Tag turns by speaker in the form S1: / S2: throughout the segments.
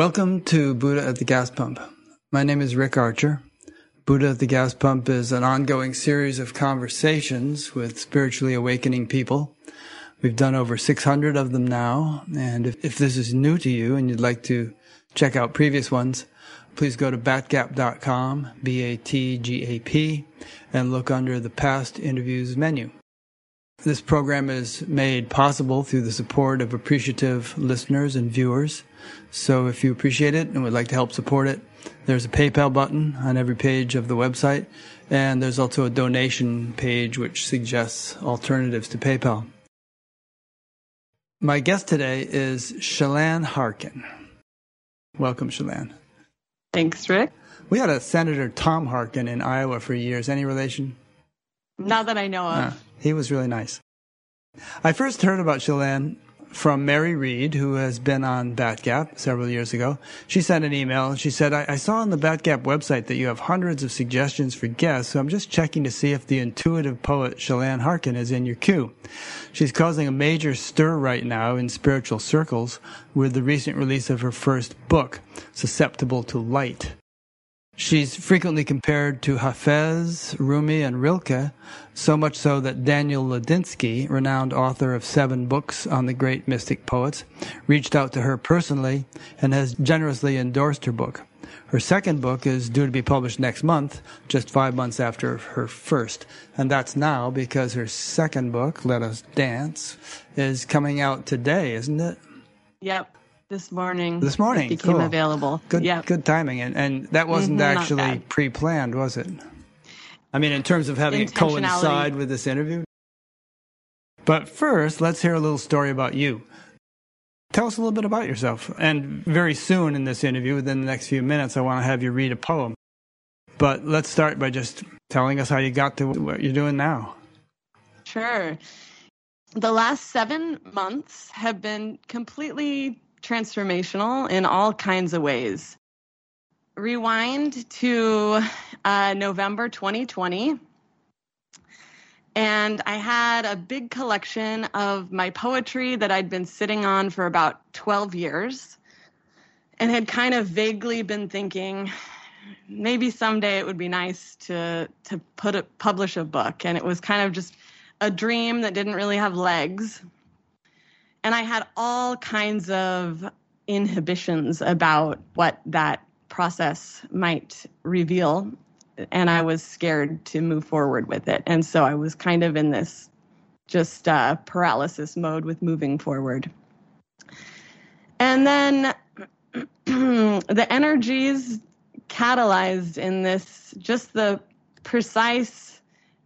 S1: Welcome to Buddha at the Gas Pump. My name is Rick Archer. Buddha at the Gas Pump is an ongoing series of conversations with spiritually awakening people. We've done over 600 of them now, and if, if this is new to you and you'd like to check out previous ones, please go to batgap.com, B-A-T-G-A-P, and look under the past interviews menu. This program is made possible through the support of appreciative listeners and viewers. So if you appreciate it and would like to help support it, there's a PayPal button on every page of the website, and there's also a donation page which suggests alternatives to PayPal. My guest today is Chelan Harkin. Welcome, Chelan.
S2: Thanks, Rick.
S1: We had a Senator Tom Harkin in Iowa for years. Any relation?
S2: Not that I know of.
S1: He was really nice. I first heard about Chelan from Mary Reed, who has been on Batgap several years ago. She sent an email. She said, I, I saw on the Batgap website that you have hundreds of suggestions for guests, so I'm just checking to see if the intuitive poet Chelan Harkin is in your queue. She's causing a major stir right now in spiritual circles with the recent release of her first book, Susceptible to Light. She's frequently compared to Hafez, Rumi, and Rilke, so much so that Daniel Ladinsky, renowned author of seven books on the great mystic poets, reached out to her personally and has generously endorsed her book. Her second book is due to be published next month, just five months after her first. And that's now because her second book, Let Us Dance, is coming out today, isn't it?
S2: Yep this morning.
S1: This morning
S2: became
S1: cool.
S2: available.
S1: Good,
S2: yep.
S1: good timing, and and that wasn't
S2: mm-hmm,
S1: actually pre-planned, was it? I mean, in terms of having it coincide with this interview. But first, let's hear a little story about you. Tell us a little bit about yourself. And very soon in this interview, within the next few minutes, I want to have you read a poem. But let's start by just telling us how you got to what you're doing now.
S2: Sure. The last seven months have been completely transformational in all kinds of ways. Rewind to uh, November 2020. And I had a big collection of my poetry that I'd been sitting on for about 12 years and had kind of vaguely been thinking maybe someday it would be nice to to put a, publish a book and it was kind of just a dream that didn't really have legs and I had all kinds of inhibitions about what that process might reveal. And I was scared to move forward with it. And so I was kind of in this just uh, paralysis mode with moving forward. And then the energies catalyzed in this just the precise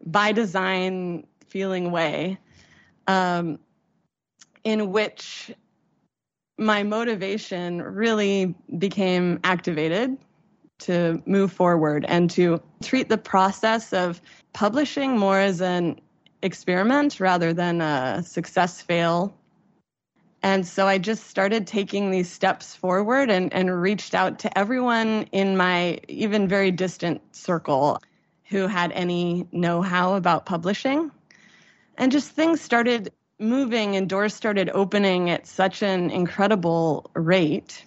S2: by design feeling way um, in which my motivation really became activated to move forward and to treat the process of publishing more as an experiment rather than a success fail. And so I just started taking these steps forward and, and reached out to everyone in my even very distant circle who had any know how about publishing. And just things started moving and doors started opening at such an incredible rate.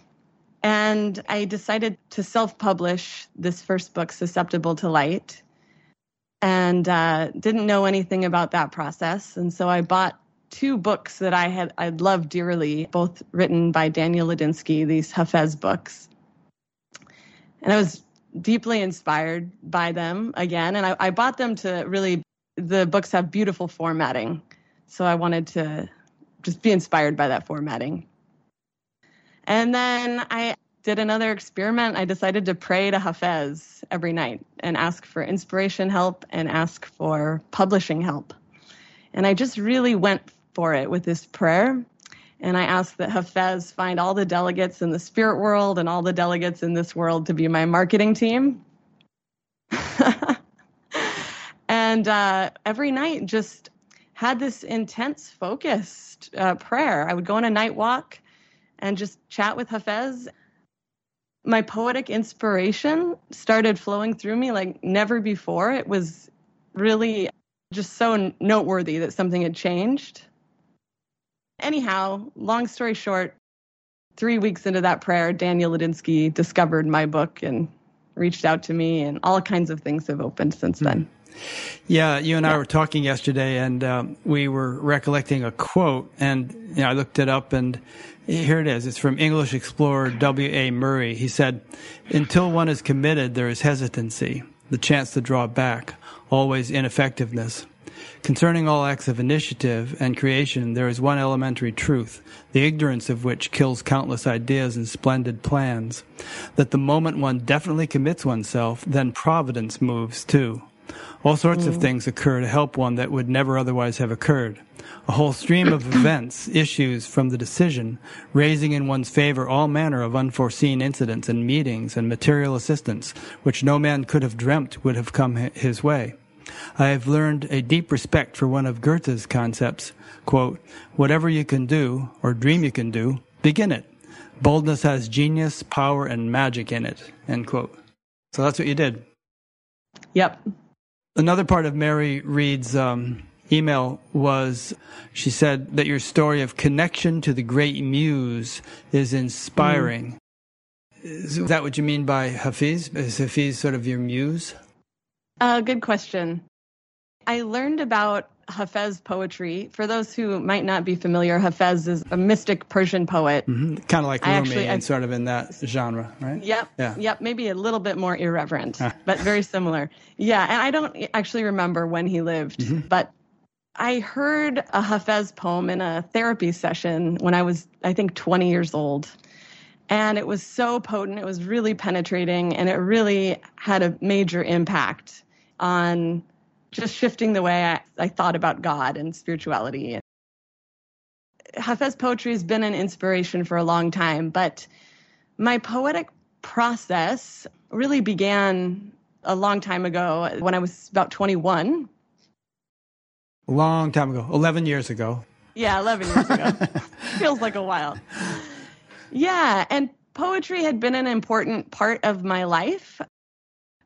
S2: And I decided to self publish this first book, Susceptible to Light, and uh, didn't know anything about that process. And so I bought two books that I had I loved dearly, both written by Daniel Ladinsky, these Hafez books. And I was deeply inspired by them again. And I, I bought them to really, the books have beautiful formatting. So I wanted to just be inspired by that formatting. And then I did another experiment. I decided to pray to Hafez every night and ask for inspiration help and ask for publishing help. And I just really went for it with this prayer. And I asked that Hafez find all the delegates in the spirit world and all the delegates in this world to be my marketing team. and uh, every night, just had this intense, focused uh, prayer. I would go on a night walk and just chat with Hafez. My poetic inspiration started flowing through me like never before. It was really just so noteworthy that something had changed. Anyhow, long story short, three weeks into that prayer, Daniel Ladinsky discovered my book and reached out to me, and all kinds of things have opened since then.
S1: Yeah, you and I were talking yesterday, and um, we were recollecting a quote, and you know, I looked it up, and here it is. It's from English explorer W. A. Murray. He said, "Until one is committed, there is hesitancy, the chance to draw back, always ineffectiveness." Concerning all acts of initiative and creation, there is one elementary truth, the ignorance of which kills countless ideas and splendid plans. That the moment one definitely commits oneself, then providence moves too. All sorts mm. of things occur to help one that would never otherwise have occurred. A whole stream of events issues from the decision, raising in one's favor all manner of unforeseen incidents and meetings and material assistance, which no man could have dreamt would have come his way. I have learned a deep respect for one of Goethe's concepts, quote, whatever you can do, or dream you can do, begin it. Boldness has genius, power, and magic in it, end quote. So that's what you did.
S2: Yep.
S1: Another part of Mary Reed's um, email was she said that your story of connection to the great muse is inspiring. Mm. Is that what you mean by Hafiz? Is Hafiz sort of your muse?
S2: Uh, good question. I learned about Hafez poetry. For those who might not be familiar, Hafez is a mystic Persian poet.
S1: Mm-hmm. Kind of like Rumi actually, and sort of in that genre, right?
S2: Yep. Yeah. Yep. Maybe a little bit more irreverent, but very similar. Yeah. And I don't actually remember when he lived, mm-hmm. but I heard a Hafez poem in a therapy session when I was, I think, 20 years old. And it was so potent. It was really penetrating and it really had a major impact on just shifting the way I, I thought about God and spirituality. Hafez poetry has been an inspiration for a long time, but my poetic process really began a long time ago when I was about 21.
S1: A long time ago, 11 years ago.
S2: Yeah, 11 years ago. Feels like a while. Yeah, and poetry had been an important part of my life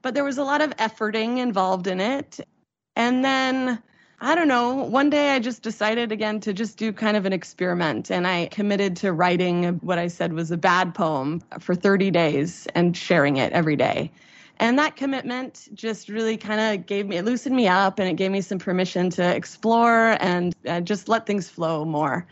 S2: but there was a lot of efforting involved in it. And then I don't know, one day I just decided again to just do kind of an experiment and I committed to writing what I said was a bad poem for 30 days and sharing it every day. And that commitment just really kind of gave me, it loosened me up and it gave me some permission to explore and uh, just let things flow more.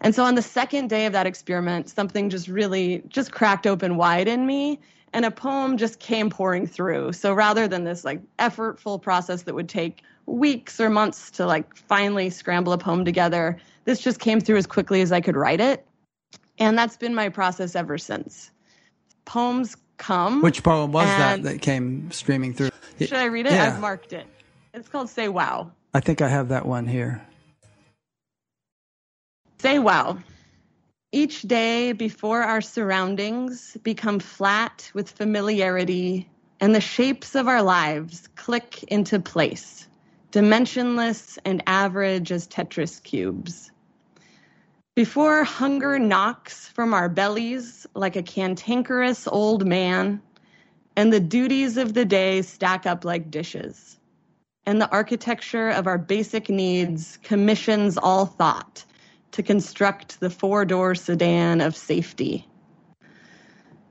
S2: And so on the second day of that experiment, something just really just cracked open wide in me and a poem just came pouring through. So rather than this like effortful process that would take weeks or months to like finally scramble a poem together, this just came through as quickly as I could write it. And that's been my process ever since. Poems come.
S1: Which poem was that that came streaming through?
S2: Should I read it? Yeah. I've marked it. It's called Say Wow.
S1: I think I have that one here.
S2: Say Wow. Each day before our surroundings become flat with familiarity and the shapes of our lives click into place, dimensionless and average as Tetris cubes. Before hunger knocks from our bellies like a cantankerous old man, and the duties of the day stack up like dishes, and the architecture of our basic needs commissions all thought to construct the four door sedan of safety.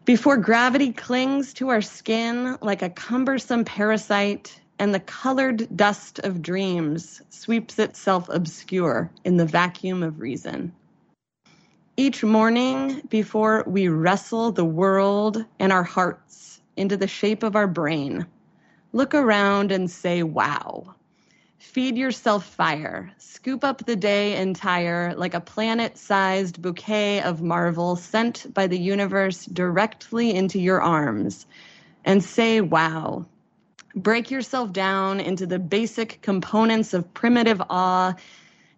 S2: Before gravity clings to our skin like a cumbersome parasite and the colored dust of dreams sweeps itself obscure in the vacuum of reason. Each morning, before we wrestle the world and our hearts into the shape of our brain, look around and say, wow. Feed yourself fire. Scoop up the day entire like a planet sized bouquet of marvel sent by the universe directly into your arms. And say, wow. Break yourself down into the basic components of primitive awe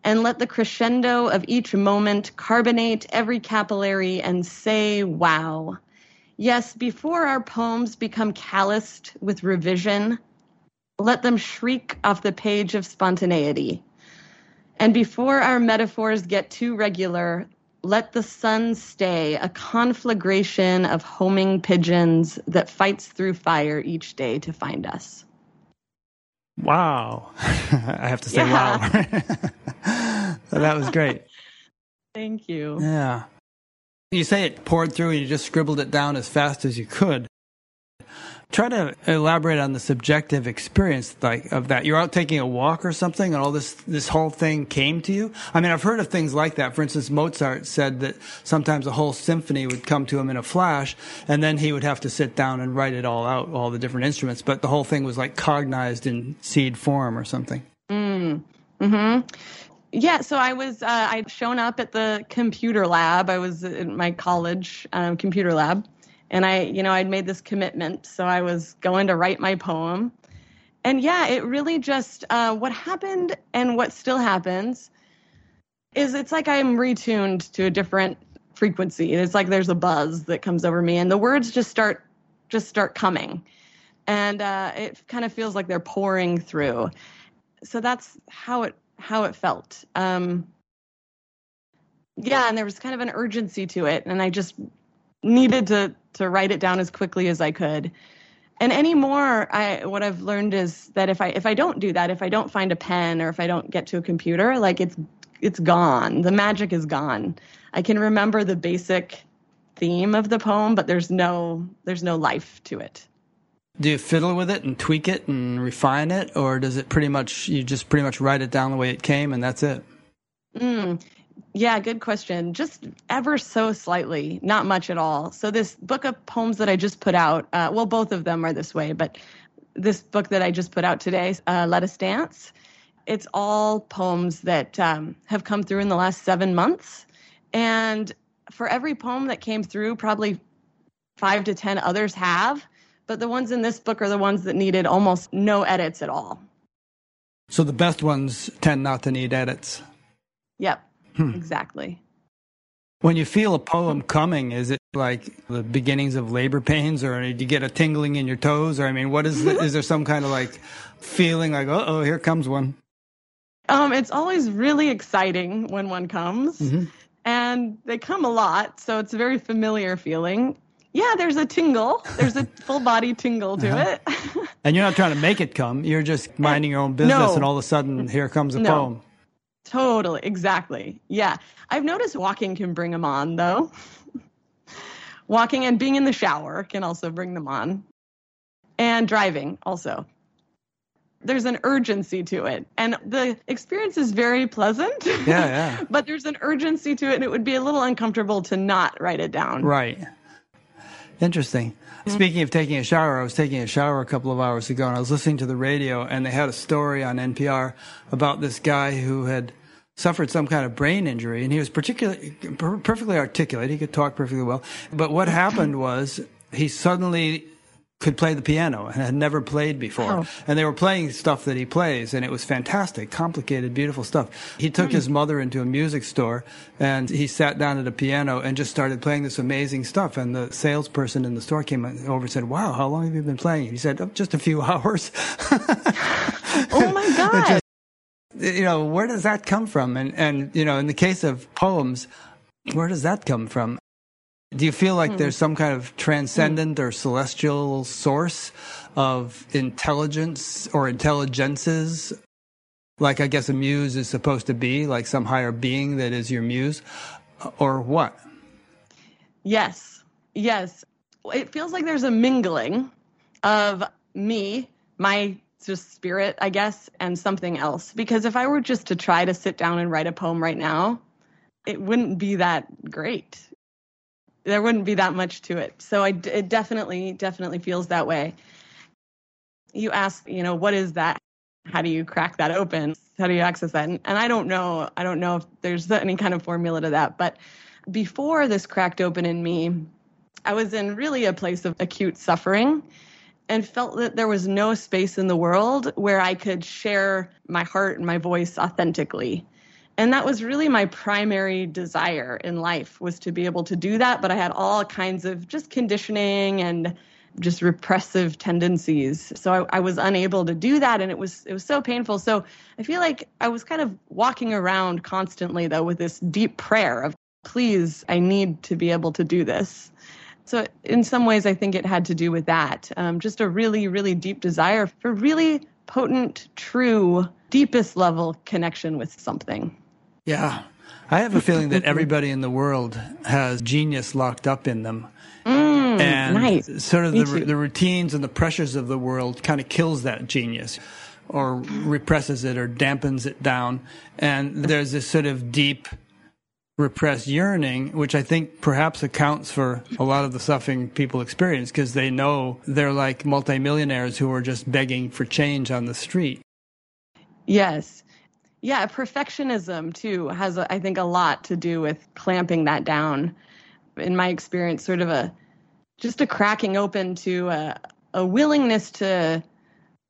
S2: and let the crescendo of each moment carbonate every capillary and say, wow. Yes, before our poems become calloused with revision, let them shriek off the page of spontaneity. And before our metaphors get too regular, let the sun stay a conflagration of homing pigeons that fights through fire each day to find us.
S1: Wow. I have to say, yeah. wow. that was great.
S2: Thank you.
S1: Yeah. You say it poured through and you just scribbled it down as fast as you could. Try to elaborate on the subjective experience like of that. You're out taking a walk or something and all this this whole thing came to you. I mean, I've heard of things like that. For instance, Mozart said that sometimes a whole symphony would come to him in a flash and then he would have to sit down and write it all out, all the different instruments, but the whole thing was like cognized in seed form or something.
S2: Mm. Mhm. Yeah, so I was uh, I'd shown up at the computer lab. I was in my college um, computer lab, and I, you know, I'd made this commitment. So I was going to write my poem, and yeah, it really just uh, what happened and what still happens is it's like I'm retuned to a different frequency. It's like there's a buzz that comes over me, and the words just start just start coming, and uh, it kind of feels like they're pouring through. So that's how it how it felt. Um, yeah, and there was kind of an urgency to it, and I just needed to to write it down as quickly as I could. And anymore, I what I've learned is that if I if I don't do that, if I don't find a pen or if I don't get to a computer, like it's it's gone. The magic is gone. I can remember the basic theme of the poem, but there's no there's no life to it
S1: do you fiddle with it and tweak it and refine it or does it pretty much you just pretty much write it down the way it came and that's it
S2: mm, yeah good question just ever so slightly not much at all so this book of poems that i just put out uh, well both of them are this way but this book that i just put out today uh, let us dance it's all poems that um, have come through in the last seven months and for every poem that came through probably five to ten others have but the ones in this book are the ones that needed almost no edits at all.
S1: So the best ones tend not to need edits.
S2: Yep, hmm. exactly.
S1: When you feel a poem coming, is it like the beginnings of labor pains, or do you get a tingling in your toes? Or I mean, what is the, is there some kind of like feeling like, oh, here comes one?
S2: Um, it's always really exciting when one comes, mm-hmm. and they come a lot, so it's a very familiar feeling yeah, there's a tingle. There's a full body tingle to uh-huh.
S1: it. and you're not trying to make it come. You're just minding your own business, no. and all of a sudden, here comes a no. poem.
S2: Totally, exactly. Yeah, I've noticed walking can bring them on, though. walking and being in the shower can also bring them on, and driving also. There's an urgency to it, and the experience is very pleasant.
S1: Yeah, yeah.
S2: but there's an urgency to it, and it would be a little uncomfortable to not write it down.
S1: Right. Interesting. Mm-hmm. Speaking of taking a shower, I was taking a shower a couple of hours ago and I was listening to the radio and they had a story on NPR about this guy who had suffered some kind of brain injury and he was particularly perfectly articulate. He could talk perfectly well. But what happened was he suddenly could play the piano and had never played before. Oh. And they were playing stuff that he plays, and it was fantastic, complicated, beautiful stuff. He took mm. his mother into a music store and he sat down at a piano and just started playing this amazing stuff. And the salesperson in the store came over and said, Wow, how long have you been playing? He said, oh, Just a few hours.
S2: oh my God. Just,
S1: you know, where does that come from? And, and, you know, in the case of poems, where does that come from? Do you feel like hmm. there's some kind of transcendent hmm. or celestial source of intelligence or intelligences? Like I guess a muse is supposed to be, like some higher being that is your muse, or what?
S2: Yes, yes. It feels like there's a mingling of me, my just spirit, I guess, and something else. Because if I were just to try to sit down and write a poem right now, it wouldn't be that great there wouldn't be that much to it. So I, it definitely, definitely feels that way. You ask, you know, what is that? How do you crack that open? How do you access that? And, and I don't know. I don't know if there's any kind of formula to that. But before this cracked open in me, I was in really a place of acute suffering and felt that there was no space in the world where I could share my heart and my voice authentically and that was really my primary desire in life was to be able to do that. But i had all kinds of just conditioning and just repressive tendencies. So I, I, was unable to do that and it was it was so painful. So i feel like i was kind of walking around constantly though with this deep prayer of please i need to be able to do this. So in some ways i think it had to do with that. Um, just a really really deep desire for really potent true deepest level connection with something
S1: yeah. I have a feeling that everybody in the world has genius locked up in them.
S2: Mm,
S1: and
S2: nice.
S1: sort of the, the routines and the pressures of the world kind of kills that genius or represses it or dampens it down. And there's this sort of deep repressed yearning, which I think perhaps accounts for a lot of the suffering people experience because they know they're like multimillionaires who are just begging for change on the street.
S2: Yes. Yeah, perfectionism too has, I think, a lot to do with clamping that down. In my experience, sort of a just a cracking open to a, a willingness to,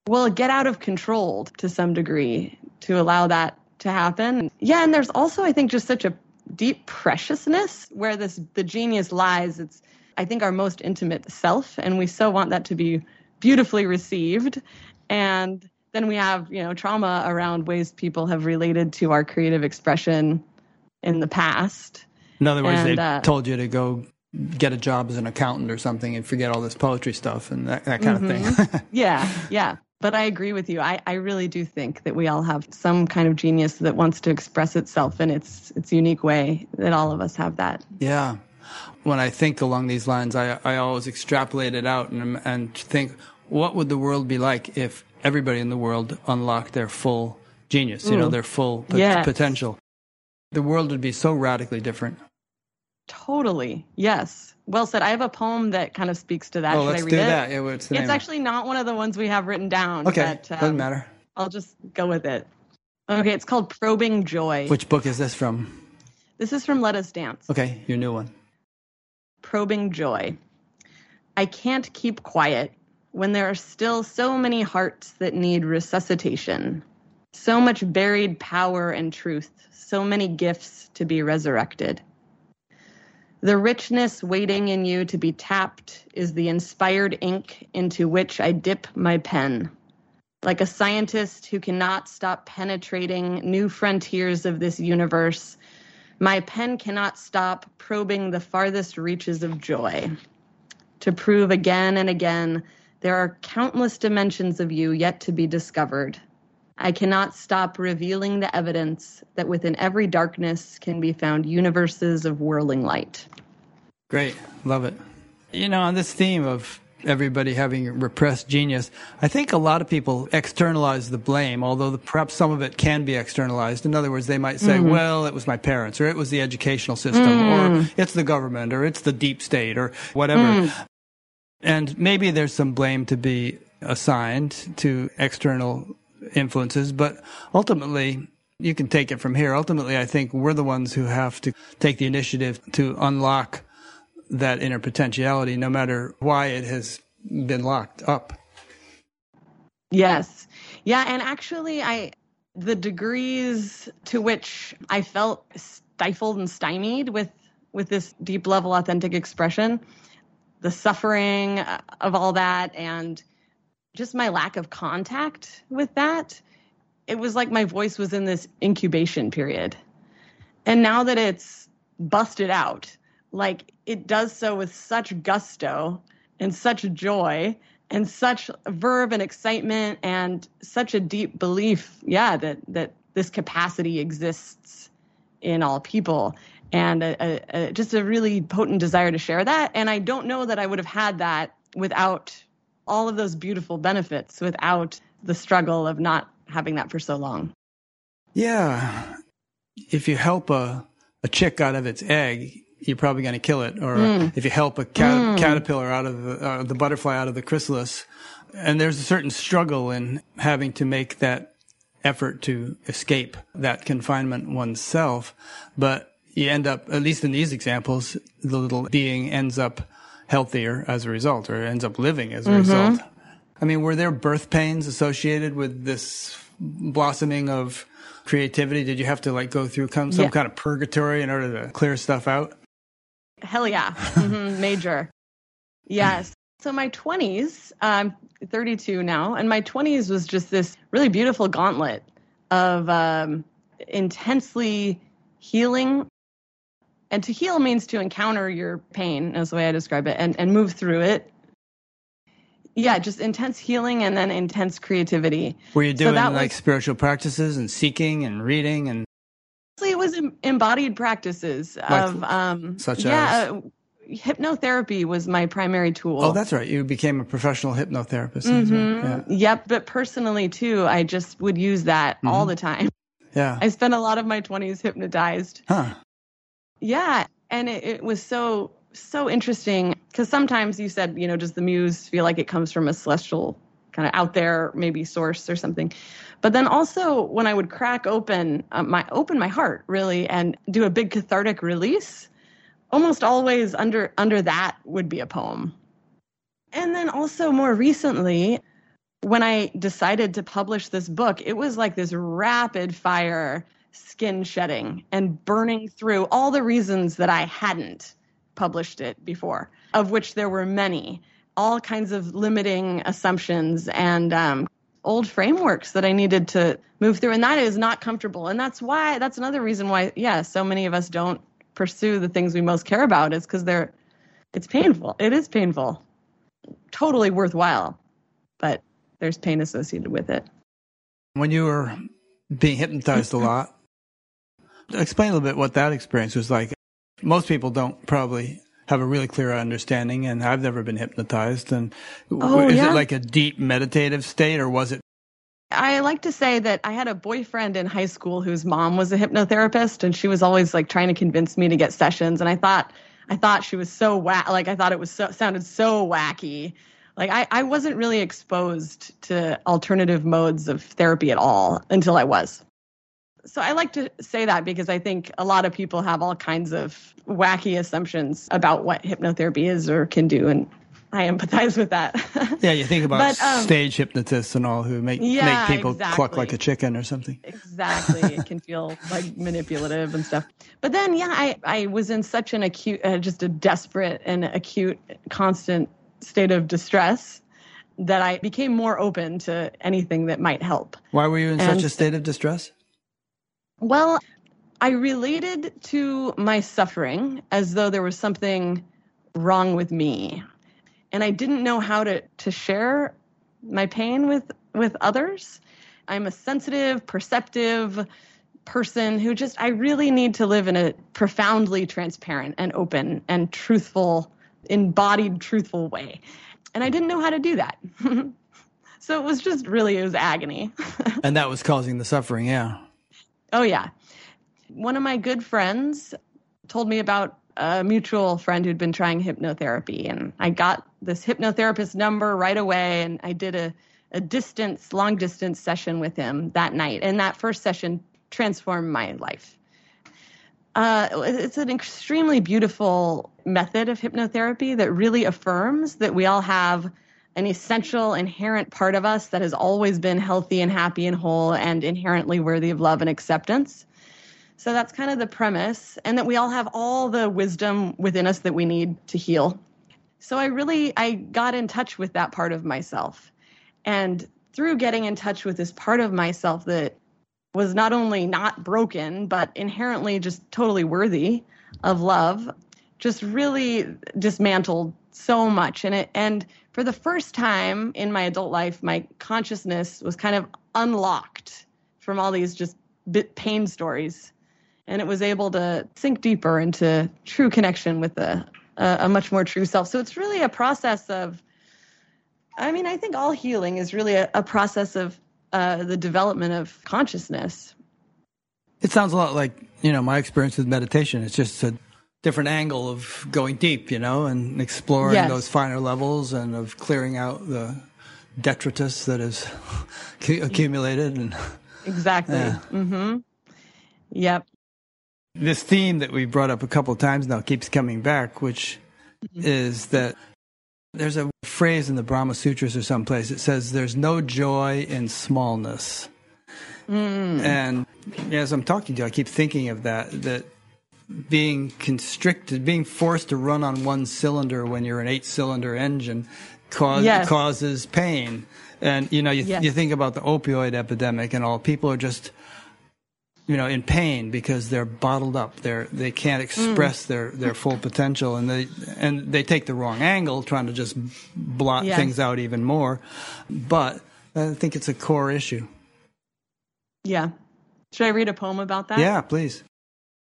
S2: well, get out of control to some degree to allow that to happen. Yeah, and there's also, I think, just such a deep preciousness where this the genius lies. It's, I think, our most intimate self, and we so want that to be beautifully received. And then we have, you know, trauma around ways people have related to our creative expression in the past.
S1: In other words,
S2: And,
S1: they
S2: uh,
S1: told you to go get a job as an accountant or something and forget all this poetry stuff and that, that kind of
S2: Mm-hmm.
S1: thing.
S2: Yeah, yeah. But I agree with you. I, I really do think that we all have some kind of genius that wants to express itself in its its unique way. That all of us have that.
S1: Yeah. When I think along these lines, I, I always extrapolate it out and, and think, what would the world be like if everybody in the world unlock their full genius, you know, their full
S2: Yes.
S1: potential? The world would be so radically different.
S2: Totally. Yes. Well said. I have a poem that kind of speaks to that.
S1: oh,
S2: Should
S1: let's
S2: I read
S1: do
S2: it?
S1: that. Yeah, what's
S2: It's actually not one of the ones we have written down.
S1: okay,
S2: But, um,
S1: doesn't matter.
S2: I'll just go with it. Okay, it's called Probing Joy.
S1: Which book is this from?
S2: This is from Let Us Dance.
S1: Okay, your new one.
S2: Probing Joy. I can't keep quiet when there are still so many hearts that need resuscitation, so much buried power and truth, so many gifts to be resurrected. The richness waiting in you to be tapped is the inspired ink into which I dip my pen. Like a scientist who cannot stop penetrating new frontiers of this universe, my pen cannot stop probing the farthest reaches of joy. To prove again and again there are countless dimensions of you yet to be discovered. I cannot stop revealing the evidence that within every darkness can be found universes of whirling light.
S1: Great. Love it. You know, on this theme of everybody having repressed genius, I think a lot of people externalize the blame, although the, perhaps some of it can be externalized. In other words, they might say, mm-hmm. well, it was my parents, or it was the educational system, or mm. it's the government, or it's the deep state, or whatever. Mm. And maybe there's some blame to be assigned to external influences, but ultimately, you can take it from here. Ultimately, I think we're the ones who have to take the initiative to unlock that inner potentiality, no matter why it has been locked up.
S2: Yes. Yeah, and actually I the degrees to which I felt stifled and stymied with with this deep level authentic expression, the suffering of all that and just my lack of contact with that, it was like my voice was in this incubation period. And now that it's busted out, like it does so with such gusto and such joy and such verve and excitement and such a deep belief, yeah, that that this capacity exists in all people and a, a, just a really potent desire to share that. And I don't know that I would have had that without all of those beautiful benefits, without the struggle of not having that for so long.
S1: Yeah. If you help a, a chick out of its egg, you're probably going to kill it. Or if you help a cat- caterpillar out of the, uh, the butterfly out of the chrysalis, and there's a certain struggle in having to make that effort to escape that confinement oneself. But you end up, at least in these examples, the little being ends up healthier as a result, or ends up living as a result. I mean, were there birth pains associated with this blossoming of creativity? Did you have to like go through some, some
S2: Yeah.
S1: kind of purgatory in order to clear stuff out?
S2: Hell yeah. hmm major. Yes. So my 20s, I'm 32 now, and my 20s was just this really beautiful gauntlet of um, intensely healing. And to heal means to encounter your pain, is the way I describe it, and, and move through it. Yeah, just intense healing and then intense creativity.
S1: Were you
S2: So
S1: doing
S2: that
S1: like
S2: was-
S1: spiritual practices and seeking and reading and
S2: it was embodied practices of um,
S1: such
S2: yeah,
S1: as?
S2: uh, hypnotherapy was my primary tool.
S1: Oh, that's right. You became a professional hypnotherapist. That's right. Yeah.
S2: Yep, but personally too, I just would use that
S1: Mm-hmm.
S2: all the time.
S1: Yeah.
S2: I spent a lot of my 20s hypnotized.
S1: Huh.
S2: Yeah, and it, it was so so interesting because sometimes you said, you know, does the muse feel like it comes from a celestial kind of out there maybe source or something? But then also when I would crack open uh, my open my heart really and do a big cathartic release, almost always under under that would be a poem. And then also more recently, when I decided to publish this book, it was like this rapid fire skin shedding and burning through all the reasons that I hadn't published it before, of which there were many, all kinds of limiting assumptions and um, old frameworks that I needed to move through. And that is not comfortable. And that's why, that's another reason why, yeah, so many of us don't pursue the things we most care about is because they're, it's painful. It is painful. Totally worthwhile, but there's pain associated with it.
S1: When you were being hypnotized a lot, explain a little bit what that experience was like. Most people don't probably have a really clear understanding, and I've never been hypnotized. And
S2: Oh,
S1: is
S2: yeah.
S1: it like a deep meditative state, or was it?
S2: I like to say that I had a boyfriend in high school whose mom was a hypnotherapist, and she was always like trying to convince me to get sessions. And I thought, I thought she was so whack. Like I thought it was so sounded so wacky. Like I, I wasn't really exposed to alternative modes of therapy at all until I was. So I like to say that because I think a lot of people have all kinds of wacky assumptions about what hypnotherapy is or can do, and I empathize with that.
S1: Yeah, you think about
S2: But, um,
S1: stage hypnotists and all who make
S2: Yeah,
S1: make people cluck like a chicken or something.
S2: Exactly. it can feel like manipulative and stuff. But then, yeah, I, I was in such an acute, uh, just a desperate and acute, constant state of distress that I became more open to anything that might help.
S1: Why were you in such a state of distress?
S2: Well, I related to my suffering as though there was something wrong with me. And I didn't know how to, to share my pain with, with others. I'm a sensitive, perceptive person who just, I really need to live in a profoundly transparent and open and truthful, embodied, truthful way. And I didn't know how to do that. so it was just really, it was agony.
S1: And that was causing the suffering. Yeah.
S2: Oh, yeah. One of my good friends told me about a mutual friend who'd been trying hypnotherapy. And I got this hypnotherapist number right away. And I did a, a distance, long distance session with him that night. And that first session transformed my life. Uh, it's an extremely beautiful method of hypnotherapy that really affirms that we all have an essential inherent part of us that has always been healthy and happy and whole and inherently worthy of love and acceptance. So that's kind of the premise, and that we all have all the wisdom within us that we need to heal. So I really I got in touch with that part of myself. And through getting in touch with this part of myself that was not only not broken, but inherently just totally worthy of love, just really dismantled so much. And it and for the first time in my adult life, my consciousness was kind of unlocked from all these just bit pain stories. And it was able to sink deeper into true connection with a, a, a much more true self. So it's really a process of, I mean, I think all healing is really a, a process of uh, the development of consciousness.
S1: It sounds a lot like, you know, my experience with meditation. It's just a different angle of going deep, you know, and exploring
S2: Yes.
S1: those finer levels and of clearing out the detritus that is cu- accumulated. And
S2: Exactly.
S1: Yeah.
S2: Mm-hmm. Yep.
S1: this theme that we brought up a couple of times now keeps coming back, which is that there's a phrase in the Brahma Sutras or someplace that says there's no joy in smallness. And as I'm talking to you, I keep thinking of that, that being constricted, being forced to run on one cylinder when you're an eight cylinder engine cause,
S2: Yes.
S1: causes pain. And, you know, you,
S2: Yes.
S1: you think about the opioid epidemic and all, people are just, you know, in pain because they're bottled up. They're, they can't mm. express their, their full potential and they, and they take the wrong angle trying to just blot
S2: Yes.
S1: things out even more. But I think it's a core issue.
S2: Yeah. Should I read a poem about that?
S1: Yeah, please.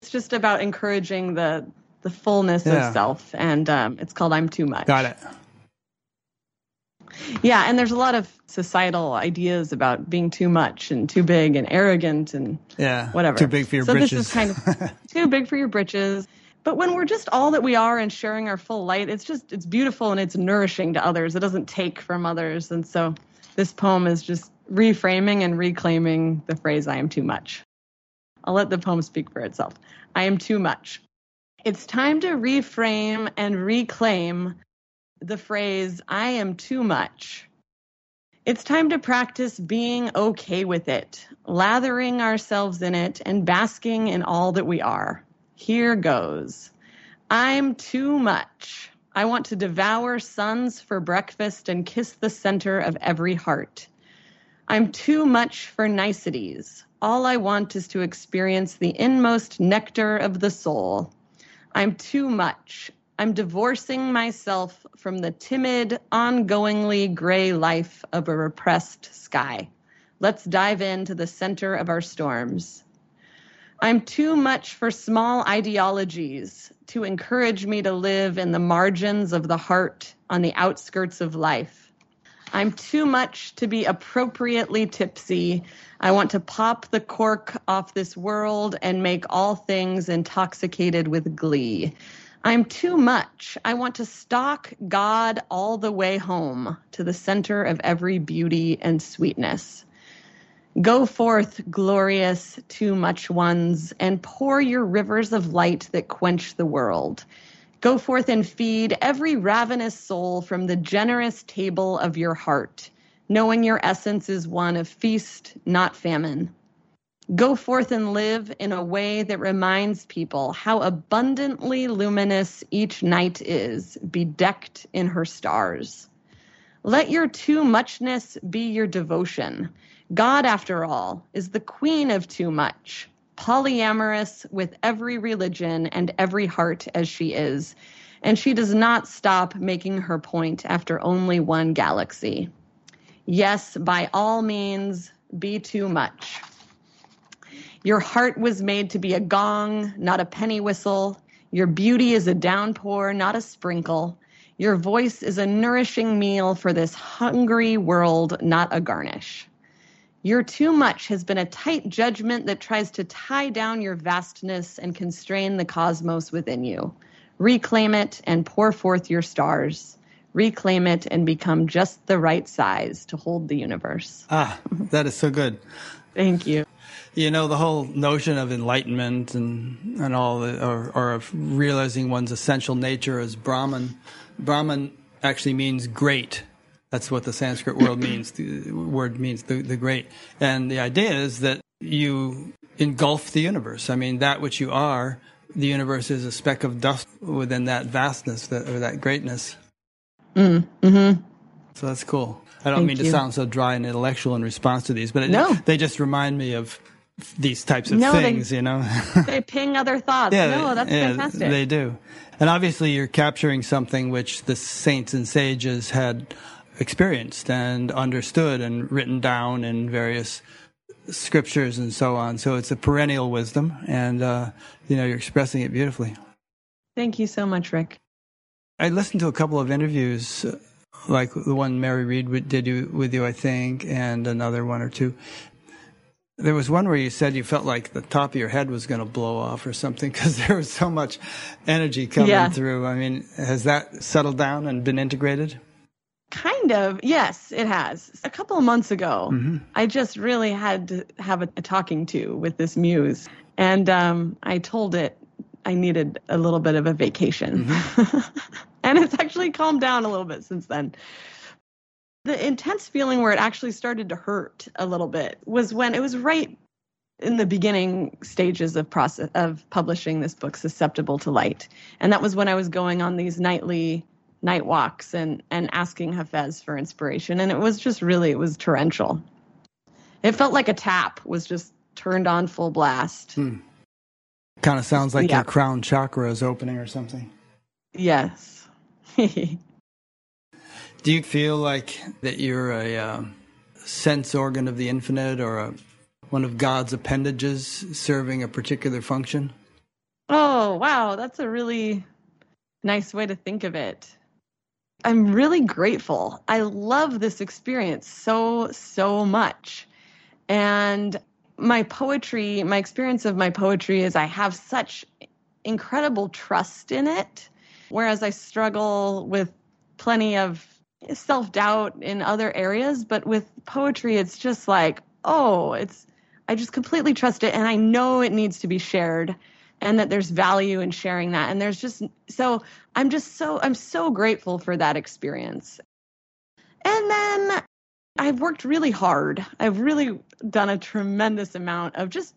S2: It's just about encouraging the the fullness
S1: Yeah.
S2: of self, and um, it's called "I'm Too Much."
S1: Got it.
S2: Yeah, and there's a lot of societal ideas about being too much and too big and arrogant and
S1: Yeah.
S2: whatever.
S1: Too big for your
S2: so
S1: britches.
S2: this is kind of too big for your britches. But when we're just all that we are and sharing our full light, it's just it's beautiful and it's nourishing to others. It doesn't take from others. And so this poem is just reframing and reclaiming the phrase I am too much. I'll let the poem speak for itself. I am too much. It's time to reframe and reclaim the phrase I am too much. It's time to practice being okay with it, lathering ourselves in it, and basking in all that we are. Here goes. I'm too much. I want to devour suns for breakfast and kiss the center of every heart. I'm too much for niceties. All I want is to experience the inmost nectar of the soul. I'm too much. I'm divorcing myself from the timid, ongoingly gray life of a repressed sky. Let's dive into the center of our storms. I'm too much for small ideologies to encourage me to live in the margins of the heart on the outskirts of life. I'm too much to be appropriately tipsy. I want to pop the cork off this world and make all things intoxicated with glee. I'm too much. I want to stalk God all the way home to the center of every beauty and sweetness. Go forth, glorious, too much ones, and pour your rivers of light that quench the world. Go forth and feed every ravenous soul from the generous table of your heart, knowing your essence is one of feast, not famine. Go forth and live in a way that reminds people how abundantly luminous each night is, bedecked in her stars. Let your too muchness be your devotion. God, after all, is the queen of too much, polyamorous with every religion and every heart as she is, and she does not stop making her point after only one galaxy. Yes, by all means, be too much. Your heart was made to be a gong, not a penny whistle. Your beauty is a downpour, not a sprinkle. Your voice is a nourishing meal for this hungry world, not a garnish. Your too much has been a tight judgment that tries to tie down your vastness and constrain the cosmos within you. Reclaim it and pour forth your stars. Reclaim it and become just the right size to hold the universe.
S1: Ah, that is so good.
S2: Thank you.
S1: You know, the whole notion of enlightenment and, and all, the, or, or of realizing one's essential nature as Brahman. Brahman actually means great. That's what the Sanskrit word means. The word means the, the great. And the idea is that you engulf the universe. I mean, that which you are, the universe is a speck of dust within that vastness that, or that greatness.
S2: Mm, hmm
S1: So that's cool. I don't
S2: Thank
S1: mean to
S2: you.
S1: sound so dry and intellectual in response to these, but it,
S2: No.
S1: they just remind me of these types of
S2: No, they-
S1: things, you know?
S2: They ping other thoughts. no, that's
S1: yeah,
S2: fantastic.
S1: They do. And obviously, you're capturing something which the saints and sages had experienced and understood and written down in various scriptures and so on. So it's a perennial wisdom, and uh, you know you're expressing it beautifully.
S2: Thank you so much, Rick.
S1: I listened to a couple of interviews, uh, like the one Mary Reed did you, with you, I think, and another one or two. There was one where you said you felt like the top of your head was going to blow off or something because there was so much energy coming
S2: Yeah.
S1: through. I mean, has that settled down and been integrated?
S2: Kind of. Yes, it has. A couple of months ago,
S1: Mm-hmm.
S2: I just really had to have a, a talking to with this muse. And um, I told it I needed a little bit of a vacation.
S1: Mm-hmm.
S2: and it's actually calmed down a little bit since then. The intense feeling where it actually started to hurt a little bit was when it was right in the beginning stages of process of publishing this book susceptible to light and that was when i was going on these nightly night walks and and asking hafez for inspiration and it was just really it was torrential it felt like a tap was just turned on full blast
S1: Kind of sounds like
S2: Yeah.
S1: your crown chakra is opening or something.
S2: yes
S1: Do you feel like that you're a um, sense organ of the infinite or a, one of God's appendages serving a particular function?
S2: Oh, wow. That's a really nice way to think of it. I'm really grateful. I love this experience so, so much. And my poetry, my experience of my poetry is I have such incredible trust in it. Whereas I struggle with plenty of self doubt in other areas. But with poetry, it's just like, oh, it's, I just completely trust it. And I know it needs to be shared and that there's value in sharing that. And there's just, so I'm just so, I'm so grateful for that experience. And then I've worked really hard. I've really done a tremendous amount of just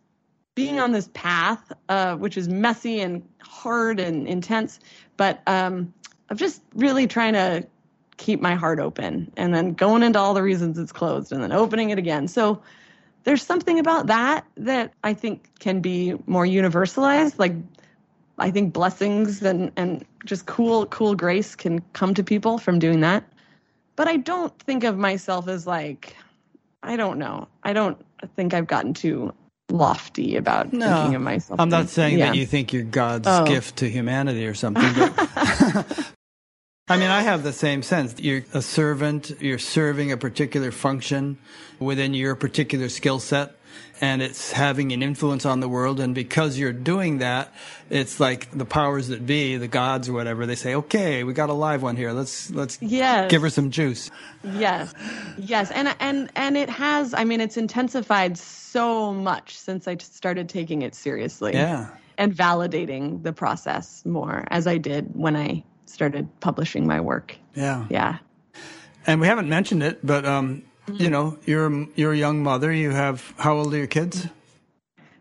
S2: being on this path, uh, which is messy and hard and intense, but um, I'm just really trying to keep my heart open and then going into all the reasons it's closed and then opening it again. So there's something about that that I think can be more universalized. Like I think blessings and, and just cool, cool grace can come to people from doing that. But I don't think of myself as like, I don't know. I don't think I've gotten too lofty about no, thinking of myself.
S1: I'm not saying yeah. that you think you're God's oh. gift to humanity or something. But I mean, I have the same sense. You're a servant, you're serving a particular function within your particular skill set and it's having an influence on the world. And because you're doing that, it's like the powers that be, the gods or whatever, they say, okay, we got a live one here. Let's, let's yes. give her some juice.
S2: Yes. Yes. And, and, and it has, I mean, it's intensified so much since I started taking it seriously.
S1: Yeah.
S2: And validating the process more as I did when I started publishing my work.
S1: Yeah.
S2: Yeah.
S1: And we haven't mentioned it, but um, mm-hmm. you know, you're you're a young mother. You have how old are your kids?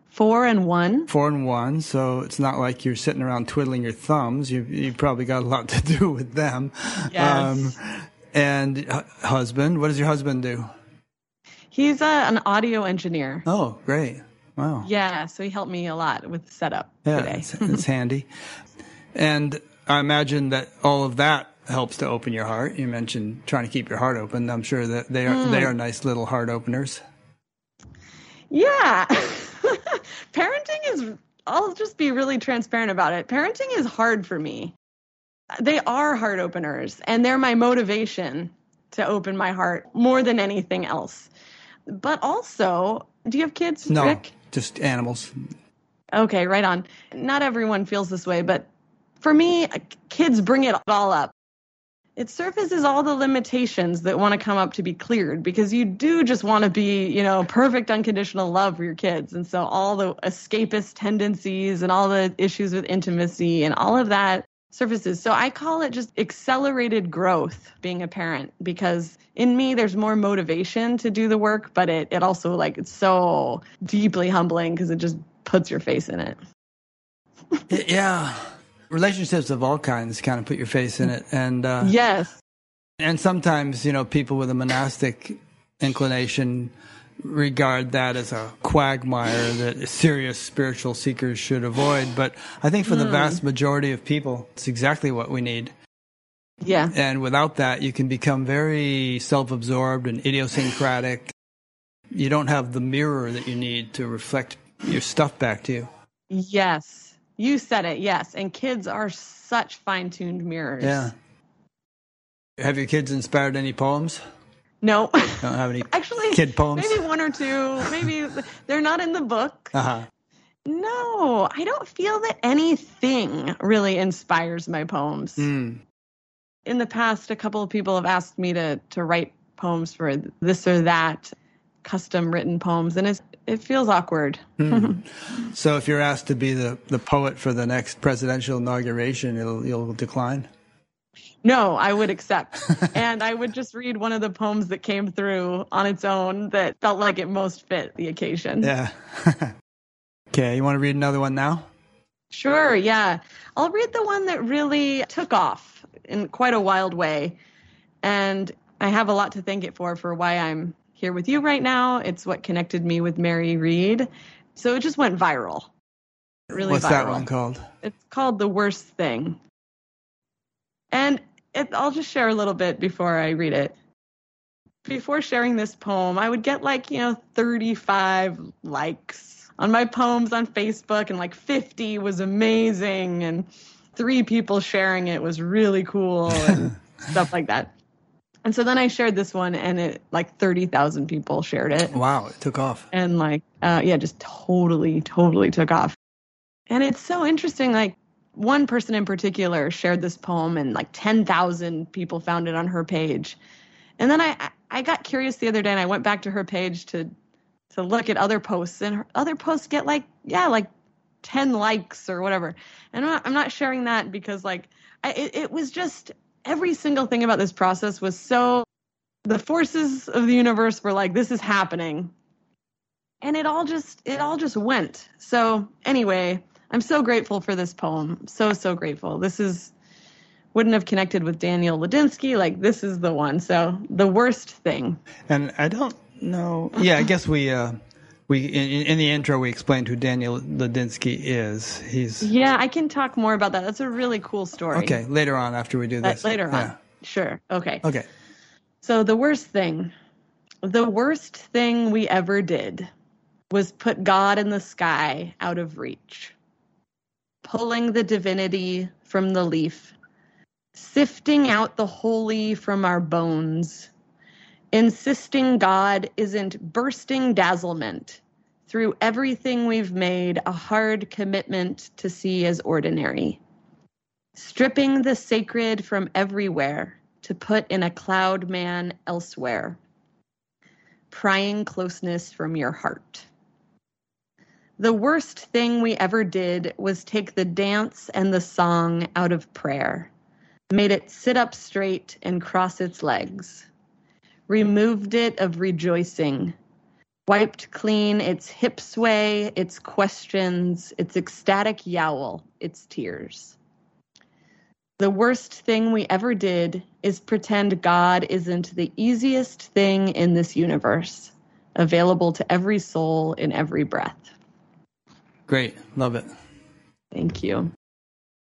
S2: Four and one.
S1: Four and one. So it's not like you're sitting around twiddling your thumbs. You you probably got a lot to do with them.
S2: Yes.
S1: Um, and husband, what does your husband do?
S2: He's a, an audio engineer.
S1: Oh, great! Wow.
S2: Yeah, so he helped me a lot with the setup
S1: yeah,
S2: today.
S1: it's, it's handy. And I imagine that all of that helps to open your heart. You mentioned trying to keep your heart open. I'm sure that they are mm. they are nice little heart openers.
S2: Yeah. Parenting is I'll just be really transparent about it. Parenting is hard for me. They are heart openers and they're my motivation to open my heart more than anything else. But also, do you have kids,
S1: no,
S2: Rick?
S1: just animals.
S2: Okay, right on. Not everyone feels this way, but for me, kids bring it all up. It surfaces all the limitations that want to come up to be cleared because you do just want to be, you know, perfect unconditional love for your kids. And so all the escapist tendencies and all the issues with intimacy and all of that surfaces. So I call it just accelerated growth being a parent because in me there's more motivation to do the work, but it, it also like it's so deeply humbling because it just puts your face in it.
S1: yeah relationships of all kinds kind of put your face in it and uh,
S2: yes.
S1: and sometimes you know people with a monastic inclination regard that as a quagmire that serious spiritual seekers should avoid but i think for mm. the hmm. vast majority of people it's exactly what we need.
S2: Yeah.
S1: And without that you can become very self-absorbed and idiosyncratic. You don't have the mirror that you need to reflect your stuff back to you.
S2: Yes you said it, yes. And kids are such fine tuned mirrors.
S1: Yeah. Have your kids inspired any poems?
S2: No.
S1: Don't have any
S2: actually
S1: kid poems.
S2: Maybe one or two. Maybe they're not in the book.
S1: Uh-huh.
S2: No, I don't feel that anything really inspires my poems.
S1: Mm.
S2: In the past, a couple of people have asked me to to write poems for this or that custom written poems, and it's it feels awkward.
S1: hmm. So if you're asked to be the, the poet for the next presidential inauguration, it'll, you'll decline?
S2: No, I would accept. and I would just read one of the poems that came through on its own that felt like it most fit the occasion.
S1: Yeah. okay, you want to read another one now?
S2: Sure, yeah. I'll read the one that really took off in quite a wild way. And I have a lot to thank it for, for why I'm here with you right now. It's what connected me with Mary Reed. So it just went viral. Really
S1: What's
S2: viral.
S1: that one called?
S2: It's called The Worst Thing. And it, I'll just share a little bit before I read it. Before sharing this poem, I would get like, you know, 35 likes on my poems on Facebook, and like 50 was amazing, and three people sharing it was really cool, and stuff like that. And so then I shared this one, and it like 30,000 people shared it.
S1: Wow, it took off.
S2: And like, uh, yeah, just totally, totally took off. And it's so interesting. Like, one person in particular shared this poem, and like 10,000 people found it on her page. And then I, I got curious the other day, and I went back to her page to to look at other posts, and her other posts get like, yeah, like 10 likes or whatever. And I'm not, I'm not sharing that because like, I, it, it was just every single thing about this process was so the forces of the universe were like this is happening. And it all just it all just went. So anyway i'm so grateful for this poem. So so grateful. This is wouldn't have connected with daniel ladinsky like this is the one. So the worst thing.
S1: And i don't know. Yeah i guess we uh we in, in, the intro we explained who Daniel Ladinsky is. He's
S2: yeah, I can talk more about that. That's a really cool story.
S1: Okay, later on after we do uh, this.
S2: Uh, later on, sure. Okay.
S1: Okay.
S2: So the worst thing, the worst thing we ever did, was put God in the sky out of reach, pulling the divinity from the leaf, sifting out the holy from our bones insisting God isn't bursting dazzlement through everything we've made a hard commitment to see as ordinary, stripping the sacred from everywhere to put in a cloud man elsewhere, prying closeness from your heart. The worst thing we ever did was take the dance and the song out of prayer, made it sit up straight and cross its legs removed it of rejoicing, wiped clean its hip sway, its questions, its ecstatic yowl, its tears. The worst thing we ever did is pretend God isn't the easiest thing in this universe, available to every soul in every breath.
S1: Great. Love it.
S2: Thank you.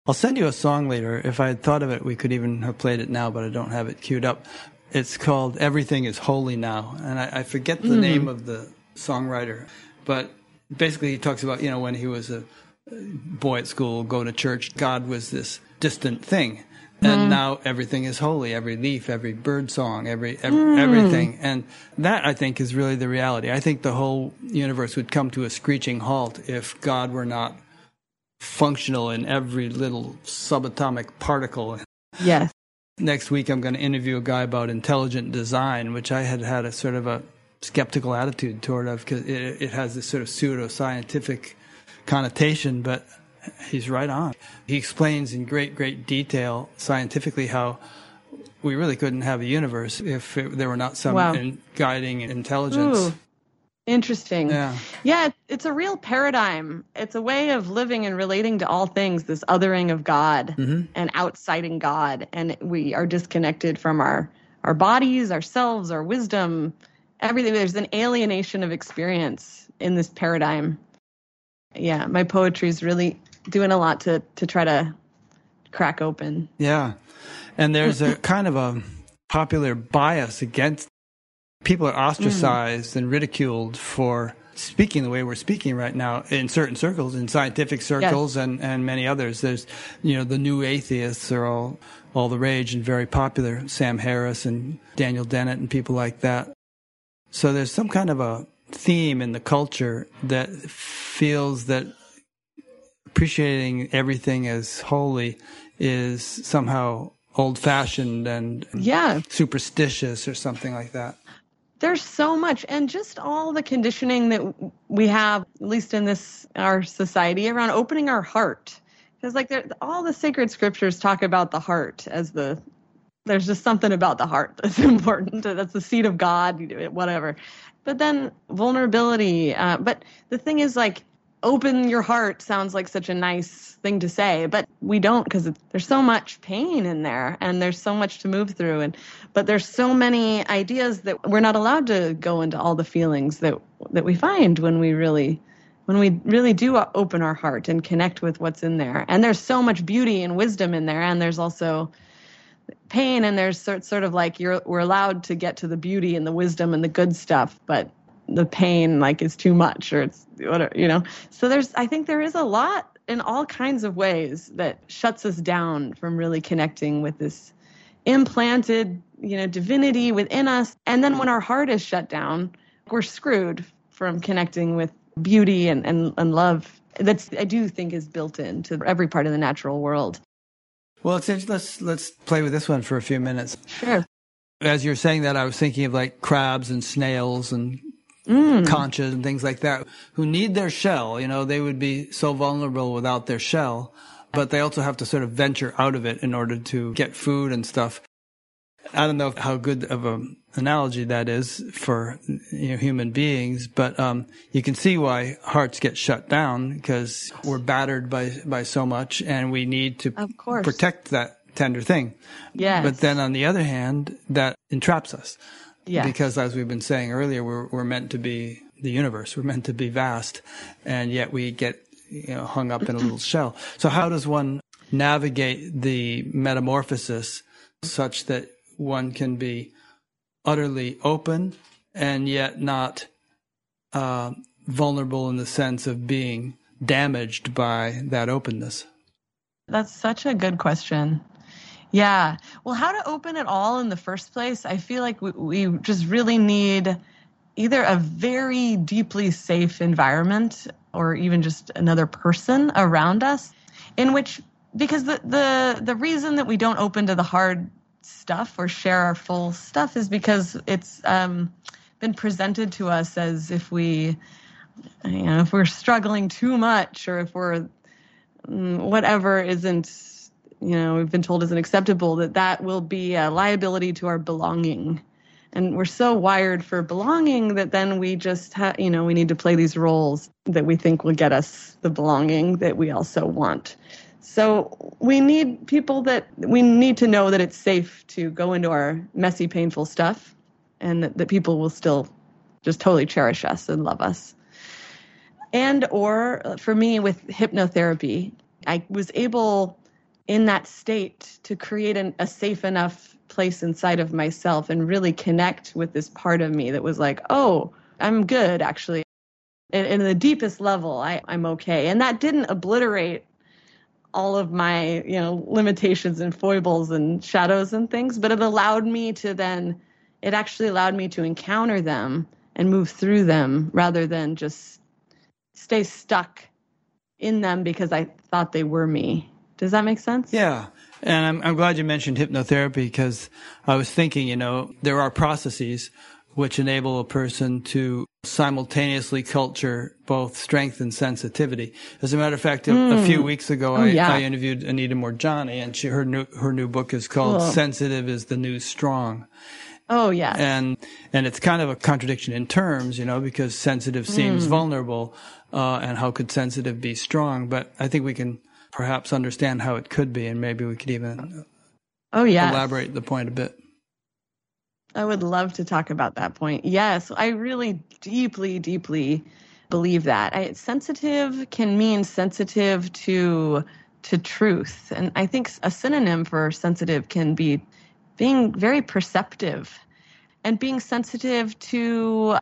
S1: I'll send you a song later. If I had thought of it, we could even have played it now, but I don't have it queued up. It's called Everything is Holy Now. And I, I forget the mm-hmm. name of the songwriter, but basically he talks about, you know, when he was a boy at school, go to church, God was this distant thing. And mm. now everything is holy. Every leaf, every bird song, every, every mm. everything, and that I think is really the reality. I think the whole universe would come to a screeching halt if God were not functional in every little subatomic particle.
S2: Yes.
S1: Next week, I'm going to interview a guy about intelligent design, which I had had a sort of a skeptical attitude toward of because it, it has this sort of pseudo scientific connotation, but he's right on. He explains in great, great detail scientifically how we really couldn't have a universe if it, there were not some wow. in, guiding intelligence.
S2: Ooh. Interesting. Yeah. Yeah, it's a real paradigm. It's a way of living and relating to all things, this othering of God mm-hmm. and outsideing God. And we are disconnected from our, our bodies, ourselves, our wisdom, everything. There's an alienation of experience in this paradigm. Yeah, my poetry is really doing a lot to, to try to crack open.
S1: Yeah. And there's a kind of a popular bias against people are ostracized mm. and ridiculed for speaking the way we're speaking right now in certain circles, in scientific circles yes. and, and many others. There's, you know, the new atheists are all, all the rage and very popular. Sam Harris and Daniel Dennett and people like that. So there's some kind of a theme in the culture that feels that appreciating everything as holy is somehow old fashioned and
S2: yeah.
S1: superstitious or something like that
S2: there's so much and just all the conditioning that we have at least in this our society around opening our heart. Because like all the sacred scriptures talk about the heart as the there's just something about the heart that's important that's the seat of god whatever. But then vulnerability uh, but the thing is like open your heart sounds like such a nice thing to say, but we don't because there's so much pain in there and there's so much to move through. And but there's so many ideas that we're not allowed to go into all the feelings that that we find when we really when we really do open our heart and connect with what's in there. And there's so much beauty and wisdom in there, and there's also pain and there's sort sort of like you're we're allowed to get to the beauty and the wisdom and the good stuff, but the pain like is too much or it's whatever, you know. So there's I think there is a lot in all kinds of ways that shuts us down from really connecting with this implanted, you know, divinity within us. And then when our heart is shut down, we're screwed from connecting with beauty and, and, and love that's I do think is built into every part of the natural world.
S1: Well, let's let's let's play with this one for a few minutes.
S2: Sure.
S1: As you're saying that, I was thinking of like crabs and snails and mm. conchas and things like that who need their shell. You know, they would be so vulnerable without their shell, but they also have to sort of venture out of it in order to get food and stuff. I don't know how good of an analogy that is for you know, human beings, but um, you can see why hearts get shut down because we're battered by by so much, and we need to protect that tender thing.
S2: Yeah.
S1: But then on the other hand, that entraps us. Yeah. Because as we've been saying earlier, we're we're meant to be the universe. We're meant to be vast, and yet we get you know hung up in a little shell. So how does one navigate the metamorphosis such that one can be utterly open and yet not uh, vulnerable in the sense of being damaged by that openness?
S2: That's such a good question. Yeah. Well, how to open it all in the first place? I feel like we, we just really need either a very deeply safe environment or even just another person around us in which because the the the reason that we don't open to the hard stuff or share our full stuff is because it's um, been presented to us as if we, you know, if we're struggling too much or if we're mm, whatever isn't, you know, we've been told isn't acceptable, that that will be a liability to our belonging. And we're so wired for belonging that then we just, ha- you know, we need to play these roles that we think will get us the belonging that we also want. So we need people that we need to know that it's safe to go into our messy, painful stuff and that, that people will still just totally cherish us and love us. And or uh, for me with hypnotherapy, I was able in that state to create an, a safe enough place inside of myself and really connect with this part of me that was like, oh, I'm good actually. In, in the deepest level, I, I'm okay. And that didn't obliterate all of my you know limitations and foibles and shadows and things but it allowed me to then it actually allowed me to encounter them and move through them rather than just stay stuck in them because i thought they were me does that make sense
S1: yeah and i'm, I'm glad you mentioned hypnotherapy because i was thinking you know there are processes which enable a person to simultaneously culture both strength and sensitivity. As a matter of fact, mm. a, a, few hmm. weeks ago, oh, I, yeah. I, interviewed Anita Moorjani, and she her new her new book is called cool. "Sensitive is the New Strong."
S2: Oh yeah,
S1: and and it's kind of a contradiction in terms, you know, because sensitive seems mm. vulnerable, uh, and how could sensitive be strong? But I think we can perhaps understand how it could be, and maybe we could even
S2: oh yeah
S1: elaborate the point a bit.
S2: I would love to talk about that point. Yes, I really deeply, deeply believe that. I, sensitive can mean sensitive to to truth, and I think a synonym for sensitive can be being very perceptive and being sensitive to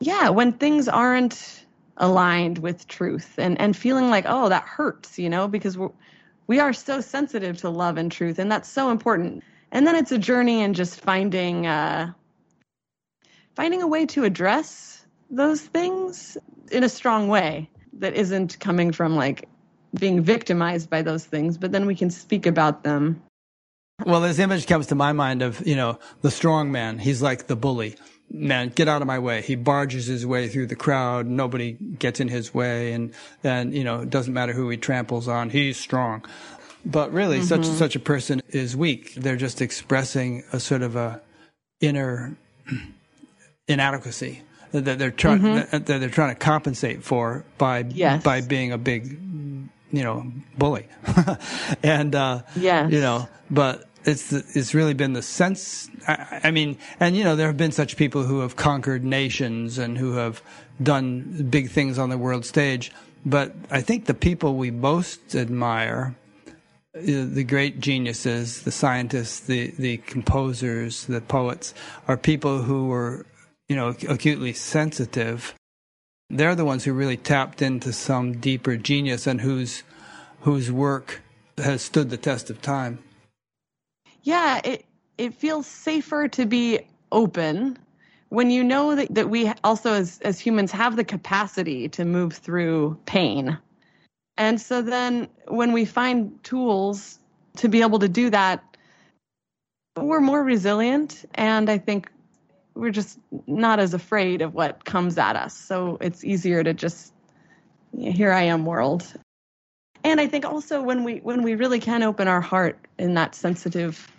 S2: yeah when things aren't aligned with truth and and feeling like oh that hurts you know because we're we are so sensitive to love and truth and that's so important and then it's a journey in just finding uh, finding a way to address those things in a strong way that isn't coming from like being victimized by those things, but then we can speak about them.
S1: Well, this image comes to my mind of, you know, the strong man. He's like the bully. Man, get out of my way. He barges his way through the crowd. Nobody gets in his way. And then, you know, it doesn't matter who he tramples on. He's strong. But really, mm-hmm. such such a person is weak. They're just expressing a sort of a inner inadequacy that they're trying mm-hmm. that they're trying to compensate for by
S2: yes.
S1: by being a big you know bully and uh
S2: yeah
S1: you know but it's it's really been the sense I, I, mean and you know there have been such people who have conquered nations and who have done big things on the world stage but i think the people we most admire uh, the great geniuses, the scientists, the, the composers, the poets are people who were, you know, acutely sensitive, they're the ones who really tapped into some deeper genius and whose whose work has stood the test of time.
S2: Yeah, it it feels safer to be open when you know that, that we also as as humans have the capacity to move through pain. And so then when we find tools to be able to do that, we're more resilient and I think we're just not as afraid of what comes at us. So it's easier to just here I am world. And I think also when we when we really can open our heart in that sensitive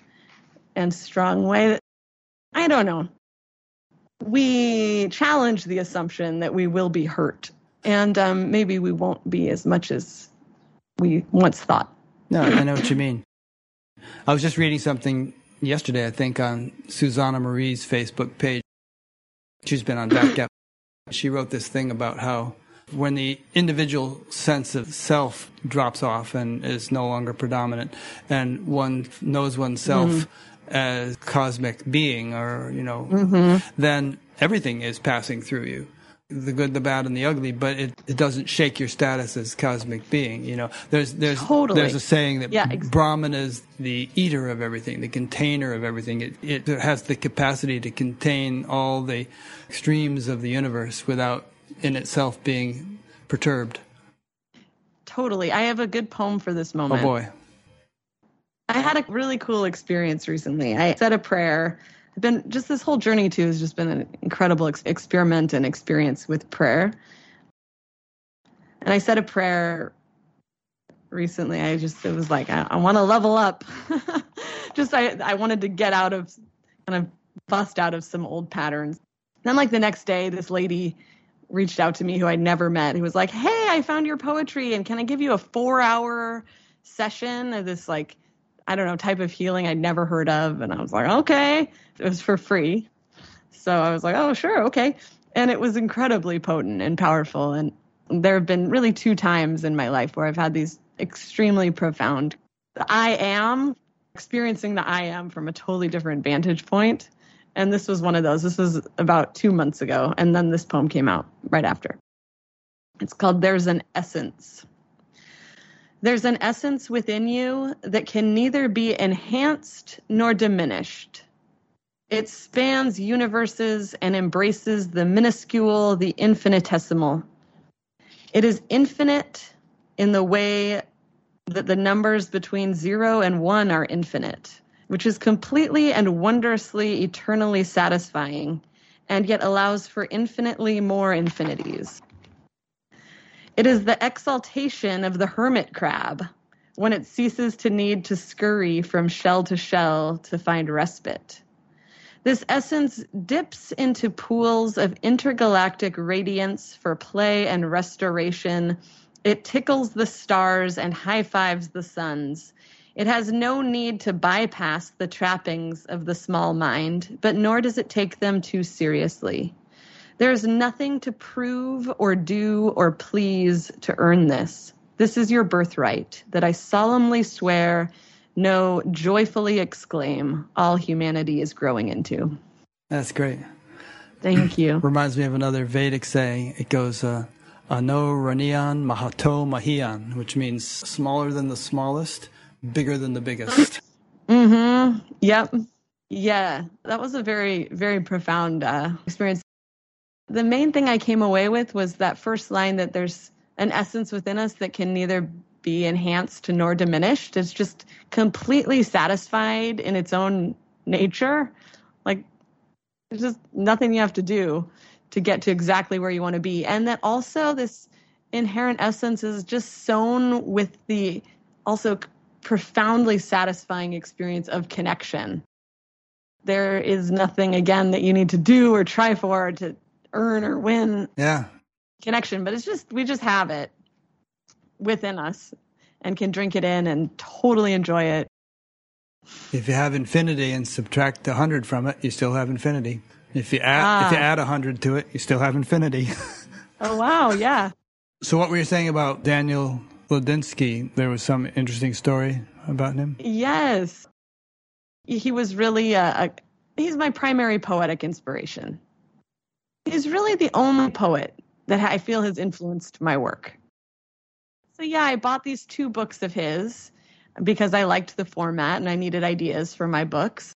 S2: and strong way, that I don't know. We challenge the assumption that we will be hurt, and um, maybe we won't be as much as we once thought.
S1: No, I know what you mean. I was just reading something yesterday, I think, on Suzanne Marie's Facebook page. She's been on Batgap. She wrote this thing about how when the individual sense of self drops off and is no longer predominant, and one knows oneself mm-hmm. As cosmic being, or you know, mm-hmm. then everything is passing through you the good, the bad, and the ugly, but it, it doesn't shake your status as cosmic being. You know, there's there's
S2: totally.
S1: there's a saying that yeah. Brahman is the eater of everything, the container of everything. It it has the capacity to contain all the extremes of the universe without in itself being perturbed.
S2: Totally. I have a good poem for this moment.
S1: Oh boy.
S2: I had a really cool experience recently. I said a prayer I've been just this whole journey too has just been an incredible ex- experiment and experience with prayer. And I said a prayer recently. I just it was like I, I want to level up. just I I wanted to get out of kind of bust out of some old patterns. Then like the next day, this lady reached out to me who I'd never met. Who was like, "Hey, I found your poetry, and can I give you a four-hour session of this like I don't know, type of healing I'd never heard of. And I was like, okay. It was for free. So I was like, oh, sure, okay. And it was incredibly potent and powerful. And there have been really two times in my life where I've had these extremely profound I am experiencing the I am from a totally different vantage point. And this was one of those. This was about two months ago. And then this poem came out right after. It's called There's an Essence. There's an essence within you that can neither be enhanced nor diminished. It spans universes and embraces the minuscule, the infinitesimal. It is infinite in the way that the numbers between zero and one are infinite, which is completely and wondrously eternally satisfying, and yet allows for infinitely more infinities. It is the exaltation of the hermit crab when it ceases to need to scurry from shell to shell to find respite. This essence dips into pools of intergalactic radiance for play and restoration. It tickles the stars and high fives the suns. It has no need to bypass the trappings of the small mind, but nor does it take them too seriously. There is nothing to prove or do or please to earn this. This is your birthright that I solemnly swear, no, joyfully exclaim, all humanity is growing into.
S1: That's great.
S2: Thank you.
S1: Reminds me of another Vedic saying. It goes, uh, Ano Ranian Mahato Mahian, which means smaller than the smallest, bigger than the biggest.
S2: Mm-hmm. Yep. Yeah, that was a very, very profound uh, experience the main thing I came away with was that first line that there's an essence within us that can neither be enhanced nor diminished. It's just completely satisfied in its own nature. Like there's just nothing you have to do to get to exactly where you want to be. And that also this inherent essence is just sown with the also profoundly satisfying experience of connection. There is nothing again that you need to do or try for to earn or win
S1: yeah
S2: connection but it's just we just have it within us and can drink it in and totally enjoy it
S1: if you have infinity and subtract 100 from it you still have infinity if you add ah. if you ah. add 100 to it you still have infinity
S2: oh wow yeah
S1: so what were you saying about daniel Ladinsky? There was some interesting story about him.
S2: Yes, he was really a, a he's my primary poetic inspiration He's really the only poet that I feel has influenced my work. So, yeah, I bought these two books of his because I liked the format and I needed ideas for my books.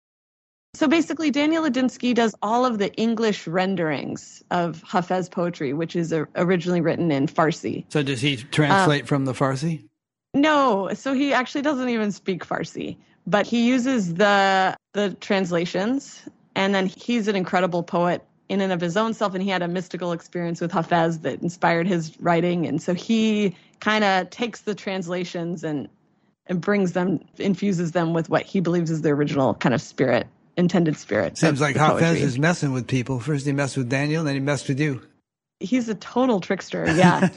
S2: So basically, Daniel Ladinsky does all of the English renderings of Hafez poetry, which is originally written in Farsi.
S1: So does he translate um, from the Farsi?
S2: No, so he actually doesn't even speak Farsi, but he uses the the translations, and then he's an incredible poet in and of his own self, and he had a mystical experience with Hafez that inspired his writing, and so he kind of takes the translations and and brings them, infuses them with what he believes is the original kind of spirit intended spirit.
S1: Seems like Hafez is messing with people. First he messed with Daniel, then he messed with you.
S2: He's a total trickster, yeah.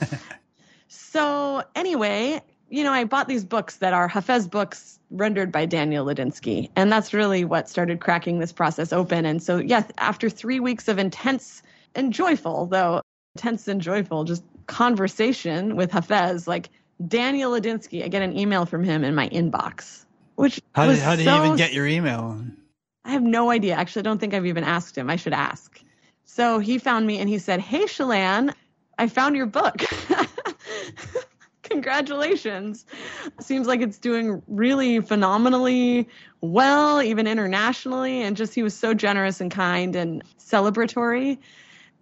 S2: so anyway, you know, I bought these books that are Hafez books rendered by Daniel Ladinsky. And that's really what started cracking this process open. And so, yes, after three weeks of intense and joyful, though intense and joyful, just conversation with Hafez, like Daniel Ladinsky, I get an email from him in my inbox. Which
S1: how did, how did so, he even get your email?
S2: I have no idea. Actually, I don't think I've even asked him. I should ask. So he found me and he said, Hey, Chelan, I found your book. Congratulations. Seems like it's doing really phenomenally well, even internationally. And just he was so generous and kind and celebratory.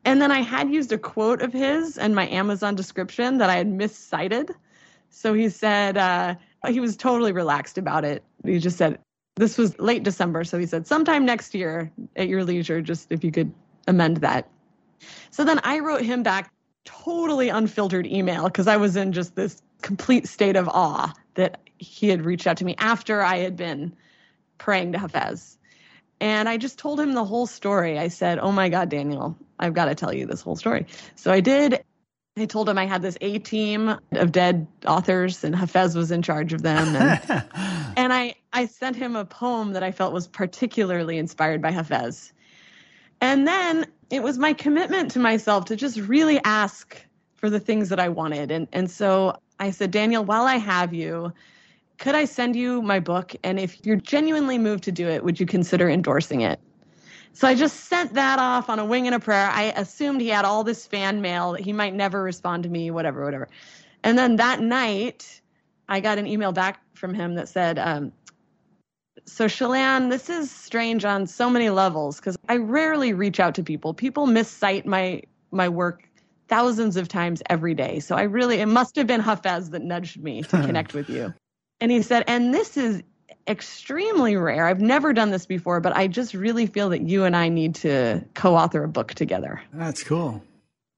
S2: And then I had used a quote of his in my Amazon description that I had miscited. So he said, uh, he was totally relaxed about it. He just said, this was late December, so he said sometime next year at your leisure, just if you could amend that. So then I wrote him back totally unfiltered email because I was in just this complete state of awe that he had reached out to me after I had been praying to Hafez. And I just told him the whole story. I said, Oh my God, Daniel, I've got to tell you this whole story. So I did. I told him I had this A team of dead authors and Hafez was in charge of them. And, and I, I sent him a poem that I felt was particularly inspired by Hafez. And then it was my commitment to myself to just really ask for the things that I wanted. And, and so I said, Daniel, while I have you, could I send you my book? And if you're genuinely moved to do it, would you consider endorsing it? So I just sent that off on a wing and a prayer. I assumed he had all this fan mail that he might never respond to me, whatever, whatever. And then that night, I got an email back from him that said, um, so Chelan, this is strange on so many levels because I rarely reach out to people. People miscite my my work thousands of times every day. So I really it must have been Hafez that nudged me to connect with you. And he said, and this is extremely rare. I've never done this before, but I just really feel that you and I need to co-author a book together.
S1: That's cool.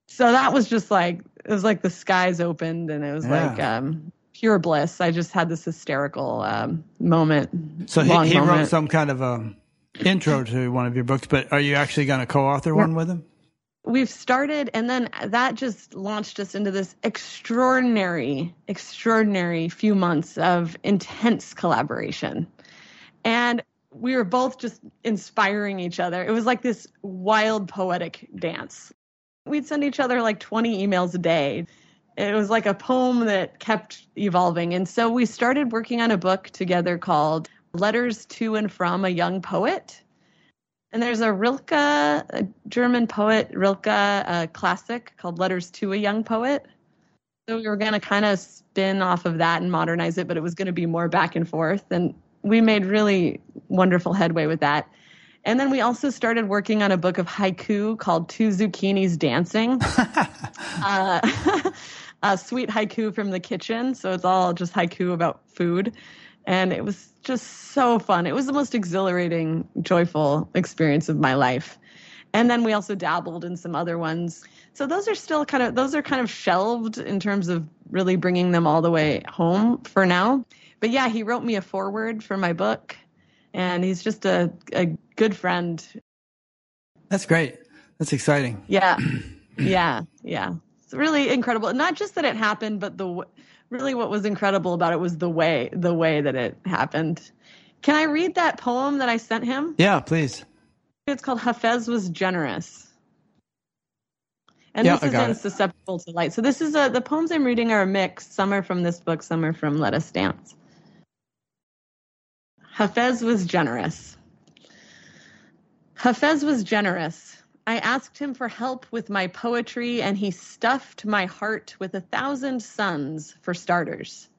S2: So that was just like it was like the skies opened and it was yeah. like um, pure bliss. I just had this hysterical um, moment.
S1: So he, he moment. wrote some kind of a intro to one of your books, but are you actually going to co-author one with him?
S2: we've started and then that just launched us into this extraordinary extraordinary few months of intense collaboration and we were both just inspiring each other it was like this wild poetic dance we'd send each other like 20 emails a day it was like a poem that kept evolving and so we started working on a book together called letters to and from a young poet and there's a Rilke, a German poet, Rilke, a classic called Letters to a Young Poet. So we were going to kind of spin off of that and modernize it, but it was going to be more back and forth. And we made really wonderful headway with that. And then we also started working on a book of haiku called Two Zucchinis Dancing. uh, a sweet haiku from the kitchen. So it's all just haiku about food and it was just so fun. It was the most exhilarating, joyful experience of my life. And then we also dabbled in some other ones. So those are still kind of those are kind of shelved in terms of really bringing them all the way home for now. But yeah, he wrote me a foreword for my book and he's just a a good friend.
S1: That's great. That's exciting.
S2: Yeah. yeah. Yeah. It's really incredible. Not just that it happened, but the really what was incredible about it was the way the way that it happened. Can I read that poem that I sent him?
S1: Yeah, please.
S2: It's called Hafez was generous. And yeah, this is in. Susceptible to Light. So this is a the poems I'm reading are a mix. Some are from this book, some are from Let Us Dance. Hafez was generous. Hafez was generous. I asked him for help with my poetry, and he stuffed my heart with a thousand suns, for starters.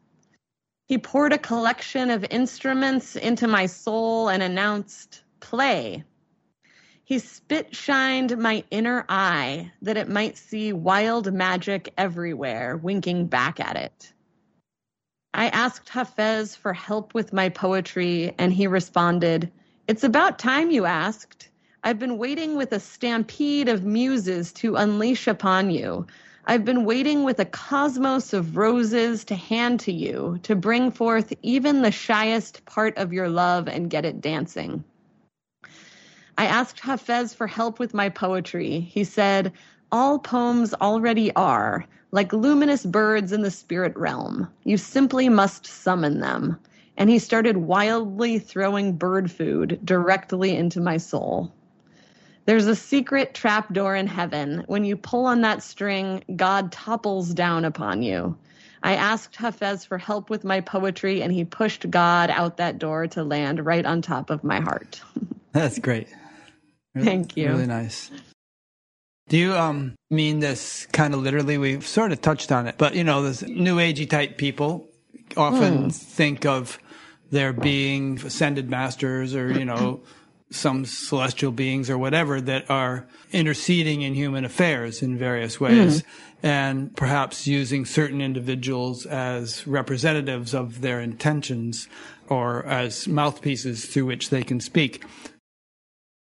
S2: He poured a collection of instruments into my soul and announced, Play. He spit shined my inner eye that it might see wild magic everywhere, winking back at it. I asked Hafez for help with my poetry, and he responded, It's about time you asked. I've been waiting with a stampede of muses to unleash upon you. I've been waiting with a cosmos of roses to hand to you, to bring forth even the shyest part of your love and get it dancing. I asked Hafez for help with my poetry. He said, All poems already are, like luminous birds in the spirit realm. You simply must summon them. And he started wildly throwing bird food directly into my soul. There's a secret trapdoor in heaven. When you pull on that string, God topples down upon you. I asked Hafez for help with my poetry, and he pushed God out that door to land right on top of my heart.
S1: That's great.
S2: Really, Thank you.
S1: Really nice. Do you um mean this kind of literally? We've sort of touched on it, but you know, this new agey type people often mm. think of there being ascended masters or you know some celestial beings or whatever that are interceding in human affairs in various ways mm. and perhaps using certain individuals as representatives of their intentions or as mouthpieces through which they can speak.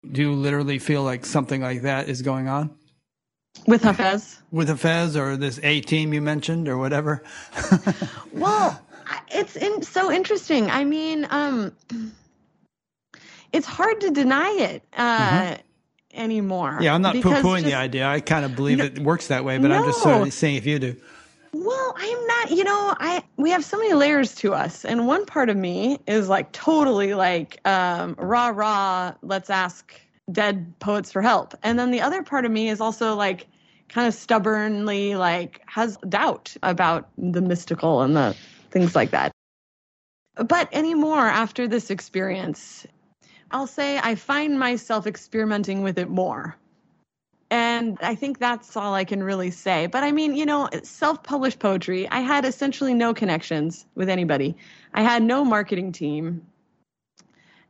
S1: Do you literally feel like something like that is going on?
S2: With Hafez?
S1: With Hafez or this A team you mentioned or whatever?
S2: well, it's in, so interesting. I mean, um, it's hard to deny it uh, mm-hmm. anymore.
S1: Yeah, I'm not poo pooing the idea. I kind of believe no, it works that way, but no. I'm just sort of saying if you do.
S2: Well, I'm not, you know, I we have so many layers to us. And one part of me is like totally like um rah rah, let's ask dead poets for help. And then the other part of me is also like kind of stubbornly like has doubt about the mystical and the things like that. But anymore after this experience, I'll say I find myself experimenting with it more. And I think that's all I can really say. But I mean, you know, self published poetry, I had essentially no connections with anybody, I had no marketing team.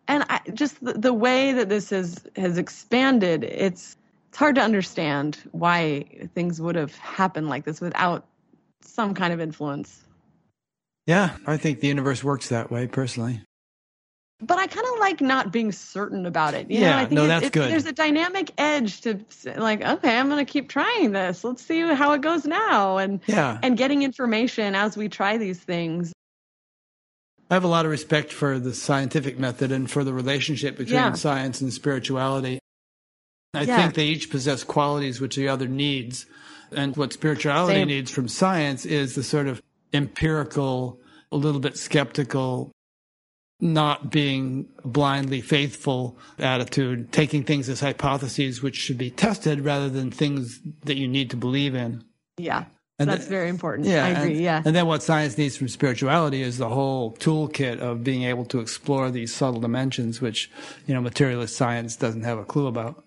S2: And I, just the, the way that this has, has expanded, it's, it's hard to understand why things would have happened like this without some kind of influence.
S1: Yeah, I think the universe works that way personally
S2: but I kind of like not being certain about it. You
S1: yeah,
S2: know, I think
S1: no, that's good.
S2: There's a dynamic edge to like, okay, I'm going to keep trying this. Let's see how it goes now, and
S1: yeah,
S2: and getting information as we try these things.
S1: I have a lot of respect for the scientific method and for the relationship between yeah. science and spirituality. I yeah. think they each possess qualities which the other needs. And what spirituality Same. needs from science is the sort of empirical, a little bit skeptical not being blindly faithful attitude, taking things as hypotheses which should be tested rather than things that you need to believe in.
S2: Yeah. And that's very important. Yeah, I agree.
S1: And,
S2: yeah.
S1: And then what science needs from spirituality is the whole toolkit of being able to explore these subtle dimensions, which, you know, materialist science doesn't have a clue about.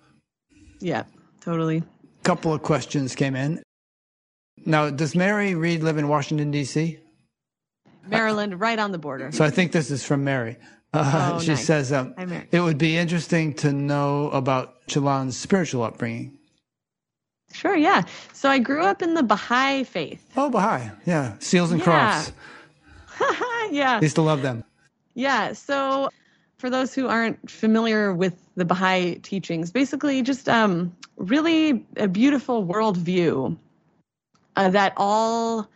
S2: Yeah, totally.
S1: A couple of questions came in. Now, does Mary Reed live in Washington, D.C.?
S2: Maryland, right on the border.
S1: So I think this is from Mary. Uh, oh, she
S2: nice.
S1: says, um, it would be interesting to know about Chelan's spiritual upbringing.
S2: Sure, yeah. So I grew up in the Baha'i faith.
S1: Oh, Baha'i. Yeah. Seals and yeah.
S2: yeah. I
S1: used to love them.
S2: Yeah. So for those who aren't familiar with the Baha'i teachings, basically just um, really a beautiful worldview uh, that all,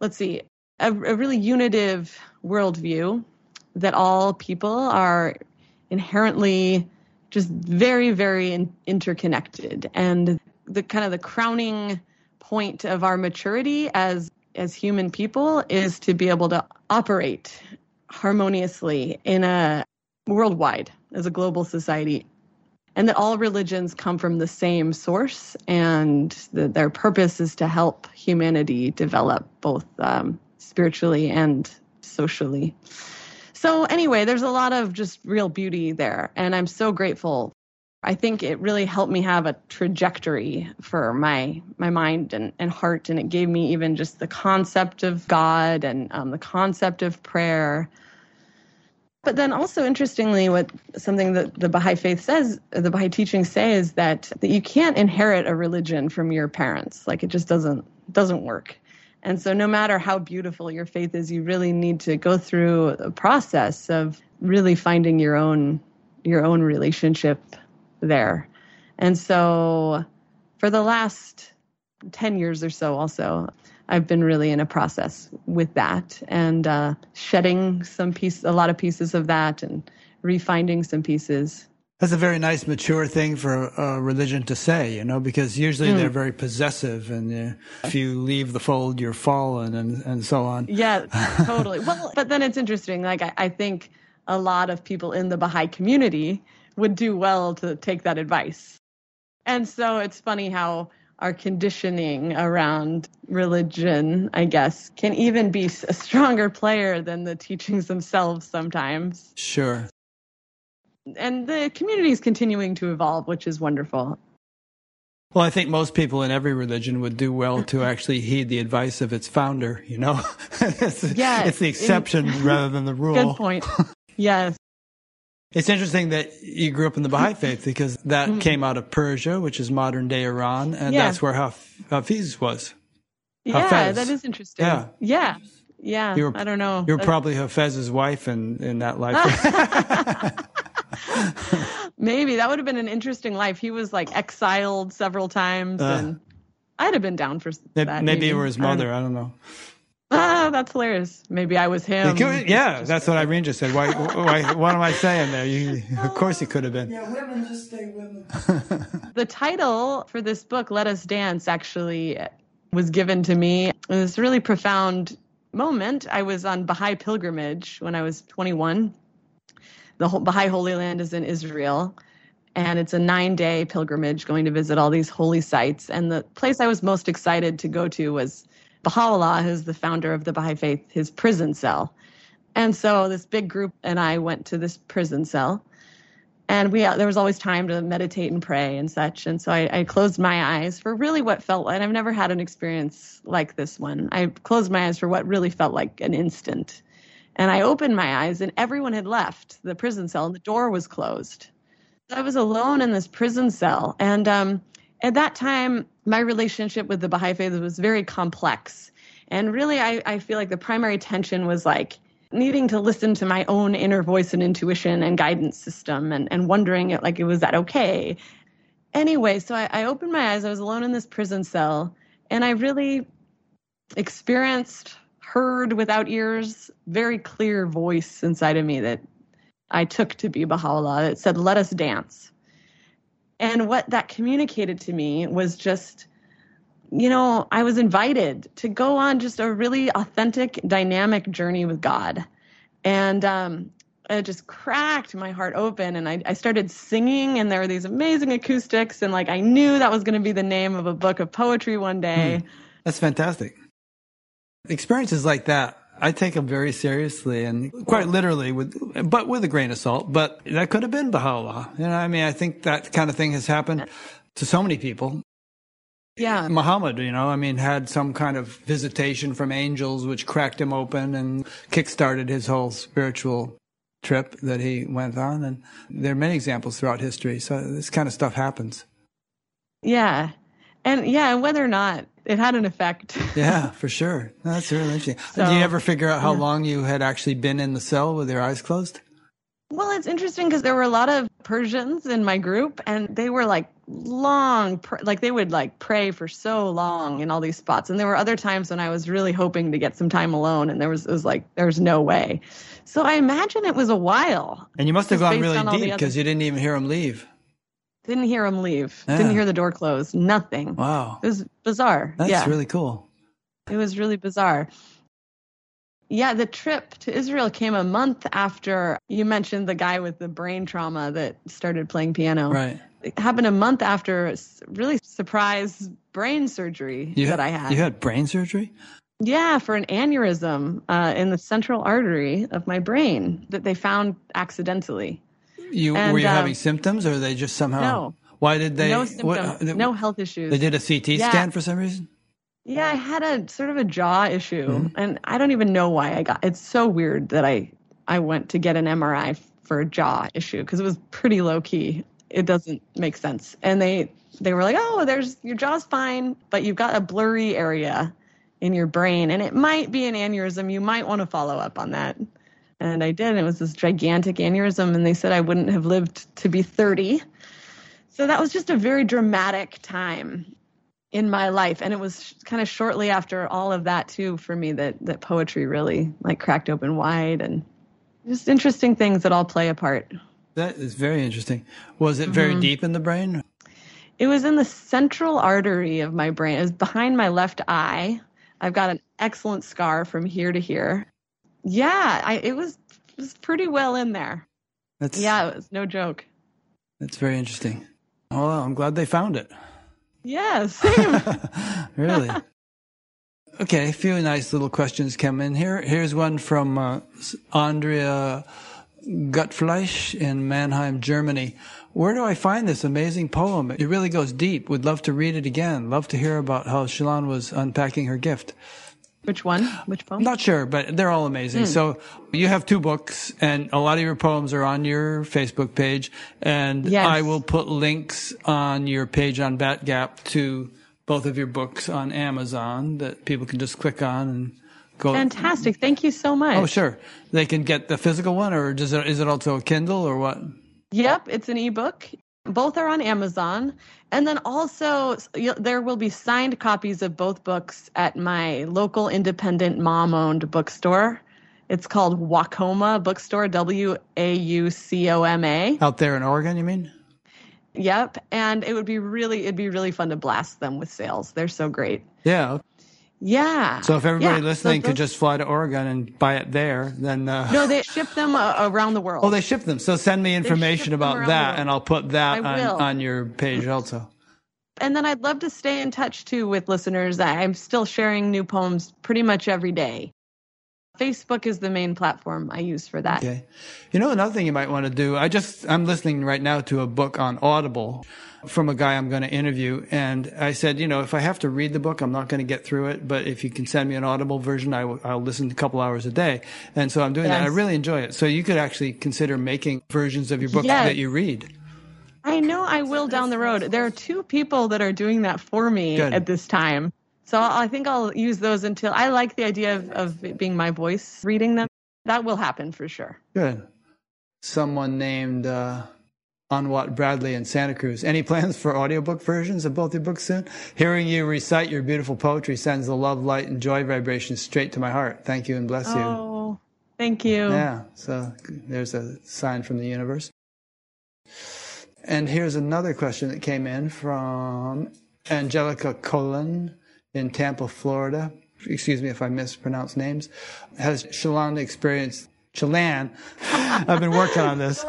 S2: let's see, a, a really unitive worldview that all people are inherently just very, very in, interconnected. And the kind of the crowning point of our maturity as as human people is to be able to operate harmoniously in a worldwide as a global society and that all religions come from the same source and that their purpose is to help humanity develop both um, spiritually and socially. So, anyway, there's a lot of just real beauty there. And I'm so grateful I think it really helped me have a trajectory for my my mind and, and heart, and it gave me even just the concept of God and um, the concept of prayer. But then also interestingly, what something that the Baha'i faith says, the Baha'i teachings say is that that you can't inherit a religion from your parents. Like it just doesn't doesn't work. And so no matter how beautiful your faith is, you really need to go through a process of really finding your own your own relationship there. And so for the last 10 years or so, also, I've been really in a process with that and uh, shedding some piece, a lot of pieces of that, and refinding some pieces.
S1: That's a very nice, mature thing for a religion to say, you know, because usually mm. they're very possessive, and uh, if you leave the fold, you're fallen, and and so on.
S2: Yeah, totally. well, but then it's interesting. Like I, I think a lot of people in the Baha'i community would do well to take that advice. And so it's funny how our conditioning around religion, I guess, can even be a stronger player than the teachings themselves sometimes.
S1: Sure.
S2: And the community is continuing to evolve, which is wonderful.
S1: Well, I think most people in every religion would do well to actually heed the advice of its founder, you know? it's,
S2: yeah,
S1: it's the exception rather than the rule.
S2: Good point. Yes.
S1: It's interesting that you grew up in the Baha'i faith because that mm-hmm. came out of Persia, which is modern day Iran, and yeah. that's where Hafiz was.
S2: Yeah, Hafez. that is interesting. Yeah. Yeah. Yeah.
S1: Were,
S2: I don't know.
S1: You're probably Hafez's wife in, in that life.
S2: Maybe that would have been an interesting life. He was like exiled several times, uh, and I'd have been down for that.
S1: Maybe, maybe. you were his mother. I don't, I don't know.
S2: Ah, that's hilarious. Maybe I was him.
S1: Could, yeah, that's what Irene just said. Why, why, what am I saying there? You, of course he could have been.
S3: Yeah, women just stay women.
S2: the title for this book, Let Us Dance, actually was given to me. It was a really profound moment. I was on Baha'i pilgrimage when I was 21. The Baha'i Holy Land is in Israel and it's a nine day pilgrimage going to visit all these holy sites. And the place I was most excited to go to was Baha'u'llah, who's the founder of the Baha'i faith, his prison cell. And so this big group and I went to this prison cell. And we there was always time to meditate and pray and such. And so I, I closed my eyes for really what felt like, and I've never had an experience like this one. I closed my eyes for what really felt like an instant. And I opened my eyes and everyone had left the prison cell and the door was closed. I was alone in this prison cell. And um, at that time, my relationship with the Baha'i faith was very complex. And really, I, I feel like the primary tension was like needing to listen to my own inner voice and intuition and guidance system and, and wondering, it like, was that okay? Anyway, so I, I opened my eyes. I was alone in this prison cell, and I really experienced, heard without ears, very clear voice inside of me that I took to be Baha'u'llah that said, Let us dance. And what that communicated to me was just, you know, I was invited to go on just a really authentic, dynamic journey with God. And um, it just cracked my heart open. And I, I started singing, and there were these amazing acoustics. And like, I knew that was going to be the name of a book of poetry one day.
S1: Mm, that's fantastic. Experiences like that I take them very seriously and quite literally with, but with a grain of salt. But that could have been Baha'u'llah. You know, I mean, I think that kind of thing has happened to so many people.
S2: Yeah.
S1: Muhammad, you know, I mean, had some kind of visitation from angels which cracked him open and kickstarted his whole spiritual trip that he went on. And there are many examples throughout history. So this kind of stuff happens.
S2: Yeah. And yeah, and whether or not it had an effect.
S1: yeah, for sure. That's really interesting. So, Did you ever figure out how yeah. long you had actually been in the cell with your eyes closed?
S2: Well, it's interesting because there were a lot of Persians in my group, and they were like long, like they would like pray for so long in all these spots. And there were other times when I was really hoping to get some time alone, and there was it was like there's no way. So I imagine it was a while.
S1: And you must have gone really deep because you didn't even hear them leave.
S2: Didn't hear him leave. Yeah. Didn't hear the door close. Nothing.
S1: Wow.
S2: It was bizarre.
S1: That's
S2: yeah.
S1: really cool.
S2: It was really bizarre. Yeah, the trip to Israel came a month after you mentioned the guy with the brain trauma that started playing piano.
S1: Right.
S2: It happened a month after really surprise brain surgery
S1: you
S2: that I had.
S1: You had brain surgery?
S2: Yeah, for an aneurysm uh, in the central artery of my brain that they found accidentally.
S1: You
S2: And,
S1: were you
S2: um,
S1: having symptoms, or they just somehow?
S2: No.
S1: Why did they?
S2: no
S1: what-
S2: symptoms, no health issues.
S1: They did a CT
S2: Yeah.
S1: scan for some reason.
S2: Yeah, I had a sort of a jaw issue,
S1: Mm-hmm.
S2: and I don't even know why I got. It's so weird that I I went to get an MRI for a jaw issue because it was pretty low key. It doesn't make sense, and they they were like, "Oh, there's your jaw's fine, but you've got a blurry area in your brain, and it might be an aneurysm. You might want to follow up on that." And I did. And it was this gigantic aneurysm, and they said I wouldn't have lived to be 30. So that was just a very dramatic time in my life and it was kind of shortly after all of that too for me that that poetry really like cracked open wide and just interesting things that all play a part
S1: That is very interesting. Was it very
S2: Mm-hmm.
S1: deep in the brain?
S2: it was in the central artery of my brain it was behind my left eye i've got an excellent scar from here to here yeah I, it was it was pretty well in there
S1: That's
S2: yeah it was no joke
S1: That's very interesting. Oh, I'm glad they found it.
S2: yeah same
S1: really? Okay, a few nice little questions come in here. Here's one from uh, Andrea Gutfleisch in Mannheim, Germany. Where do I find this amazing poem? It really goes deep. Would love to read it again. Love to hear about how Chelan was unpacking her gift.
S2: Which one which poem
S1: Not sure, but they're all amazing. Hmm. So you have two books and a lot of your poems are on your Facebook page and
S2: Yes.
S1: I will put links on your page on Batgap to both of your books on Amazon that people can just click on and go.
S2: fantastic thank you so much
S1: Oh, sure. They can get the physical one or does it, is it also a Kindle or what?
S2: Yep, it's an ebook. Both are on Amazon. And then also, there will be signed copies of both books at my local independent mom owned bookstore. It's called Waucoma Bookstore, W A U C O M A.
S1: Out there in Oregon, you mean?
S2: Yep. And it would be really, it'd be really fun to blast them with sales. They're so great.
S1: Yeah.
S2: Yeah.
S1: So if everybody
S2: Yeah, so
S1: listening could just fly to Oregon and buy it there, then, uh,
S2: No, they ship them uh, around the world.
S1: Oh, they ship them. So send me information about that, and I'll put that on, on your page also.
S2: and then I'd love to stay in touch too with listeners. I'm still sharing new poems pretty much every day. Facebook is the main platform I use for that.
S1: Okay. You know, another thing you might want to do. I just I'm listening right now to a book on Audible from a guy I'm going to interview, and I said, you know, if I have to read the book, I'm not going to get through it. But if you can send me an Audible version, I will, I'll listen a couple hours a day. And so I'm doing that. I really enjoy it. So you could actually consider making versions of your book
S2: Yes.
S1: that you read.
S2: I know I will down the road. There are two people that are doing that for me
S1: Good.
S2: at this time. So I think I'll use those until I like the idea of, of it being my voice reading them. That will happen for sure.
S1: Good. Someone named uh, Anwat Bradley in Santa Cruz. Any plans for audiobook versions of both your books soon? Hearing you recite your beautiful poetry sends the love, light, and joy vibrations straight to my heart. Thank you and bless you.
S2: Oh, thank you.
S1: Yeah, so there's a sign from the universe. And here's another question that came in from Angelica Cullen in Tampa, Florida. Excuse me if I mispronounce names. Has Shalon experienced Shalan? I've been working on this.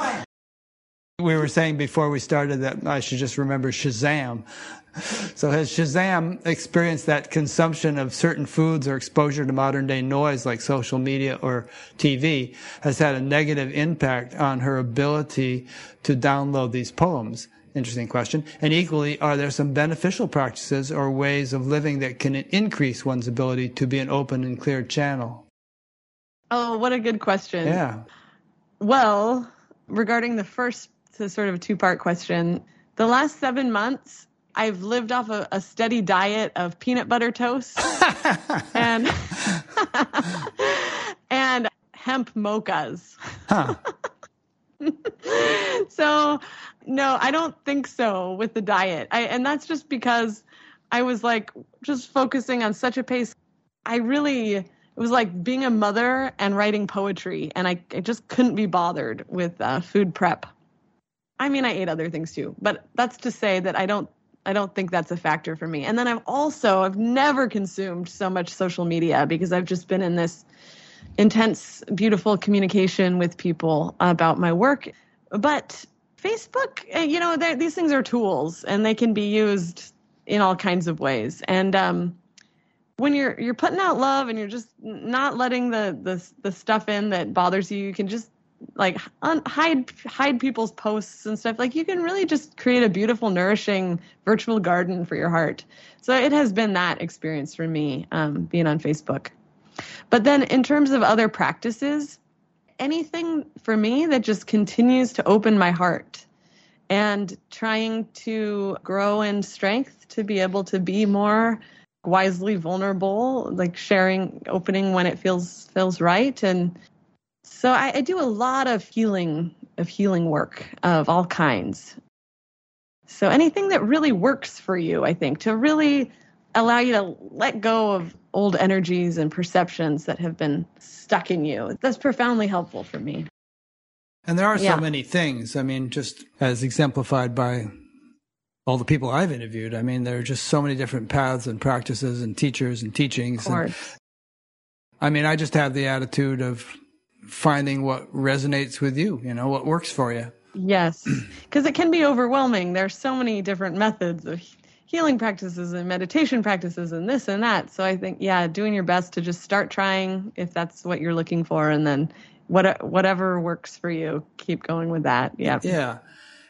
S1: We were saying before we started that I should just remember Shazam. So has Shazam experienced that consumption of certain foods or exposure to modern day noise like social media or TV has had a negative impact on her ability to download these poems? Interesting question. And equally, are there some beneficial practices or ways of living that can increase one's ability to be an open and clear channel?
S2: Oh, what a good question.
S1: Yeah.
S2: Well, regarding the first to sort of two part question, the last seven months, I've lived off a, a steady diet of peanut butter toast and and hemp mochas.
S1: Huh.
S2: so no, I don't think so with the diet. I, and that's just because I was like just focusing on such a pace. I really it was like being a mother and writing poetry, and I, I just couldn't be bothered with uh, food prep. I mean, I ate other things too, but that's to say that I don't I don't think that's a factor for me. And then I've also I've never consumed so much social media because I've just been in this intense, beautiful communication with people about my work. But Facebook, uh, you know, these things are tools and they can be used in all kinds of ways. And um, when you're you're putting out love and you're just not letting the the the stuff in that bothers you, you can just like un- hide hide people's posts and stuff. Like you can really just create a beautiful, nourishing virtual garden for your heart. So it has been that experience for me um, being on Facebook. But then in terms of other practices, anything for me that just continues to open my heart and trying to grow in strength to be able to be more wisely vulnerable like sharing opening when it feels feels right. And so I, I do a lot of healing of healing work of all kinds. So anything that really works for you i think to really allow you to let go of old energies and perceptions that have been stuck in you that's profoundly helpful for me
S1: and there are so many things. I mean, just as exemplified by all the people I've interviewed. I mean, there are just so many different paths and practices and teachers and teachings. And, I mean, I just have the attitude of finding what resonates with you, you know, what works for you.
S2: Yes, because it can be overwhelming. There's so many different methods of healing practices and meditation practices and this and that. So I think, yeah, doing your best to just start trying if that's what you're looking for, and then what whatever works for you, keep going with that. Yeah.
S1: Yeah.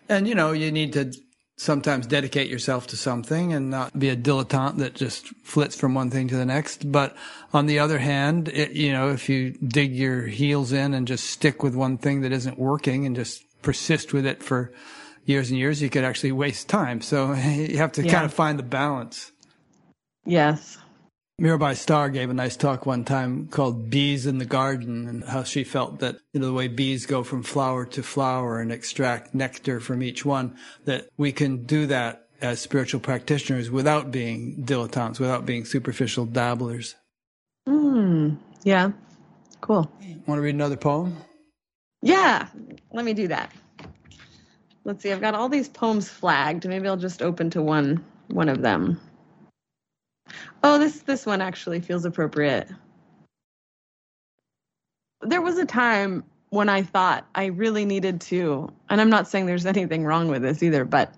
S1: And you know, you need to sometimes dedicate yourself to something and not be a dilettante that just flits from one thing to the next. But on the other hand, it, you know, if you dig your heels in and just stick with one thing that isn't working and just persist with it for years and years, you could actually waste time. So you have to yeah. kind of find the balance.
S2: Yes.
S1: Mirabai Starr gave a nice talk one time called Bees in the Garden and how she felt that, you know, the way bees go from flower to flower and extract nectar from each one, that we can do that as spiritual practitioners without being dilettantes, without being superficial dabblers.
S2: Hmm. Yeah. Cool.
S1: Want to read another poem?
S2: Yeah. Let me do that. Let's see. I've got all these poems flagged. Maybe I'll just open to one one of them. Oh, this this one actually feels appropriate. There was a time when I thought I really needed to, and I'm not saying there's anything wrong with this either, but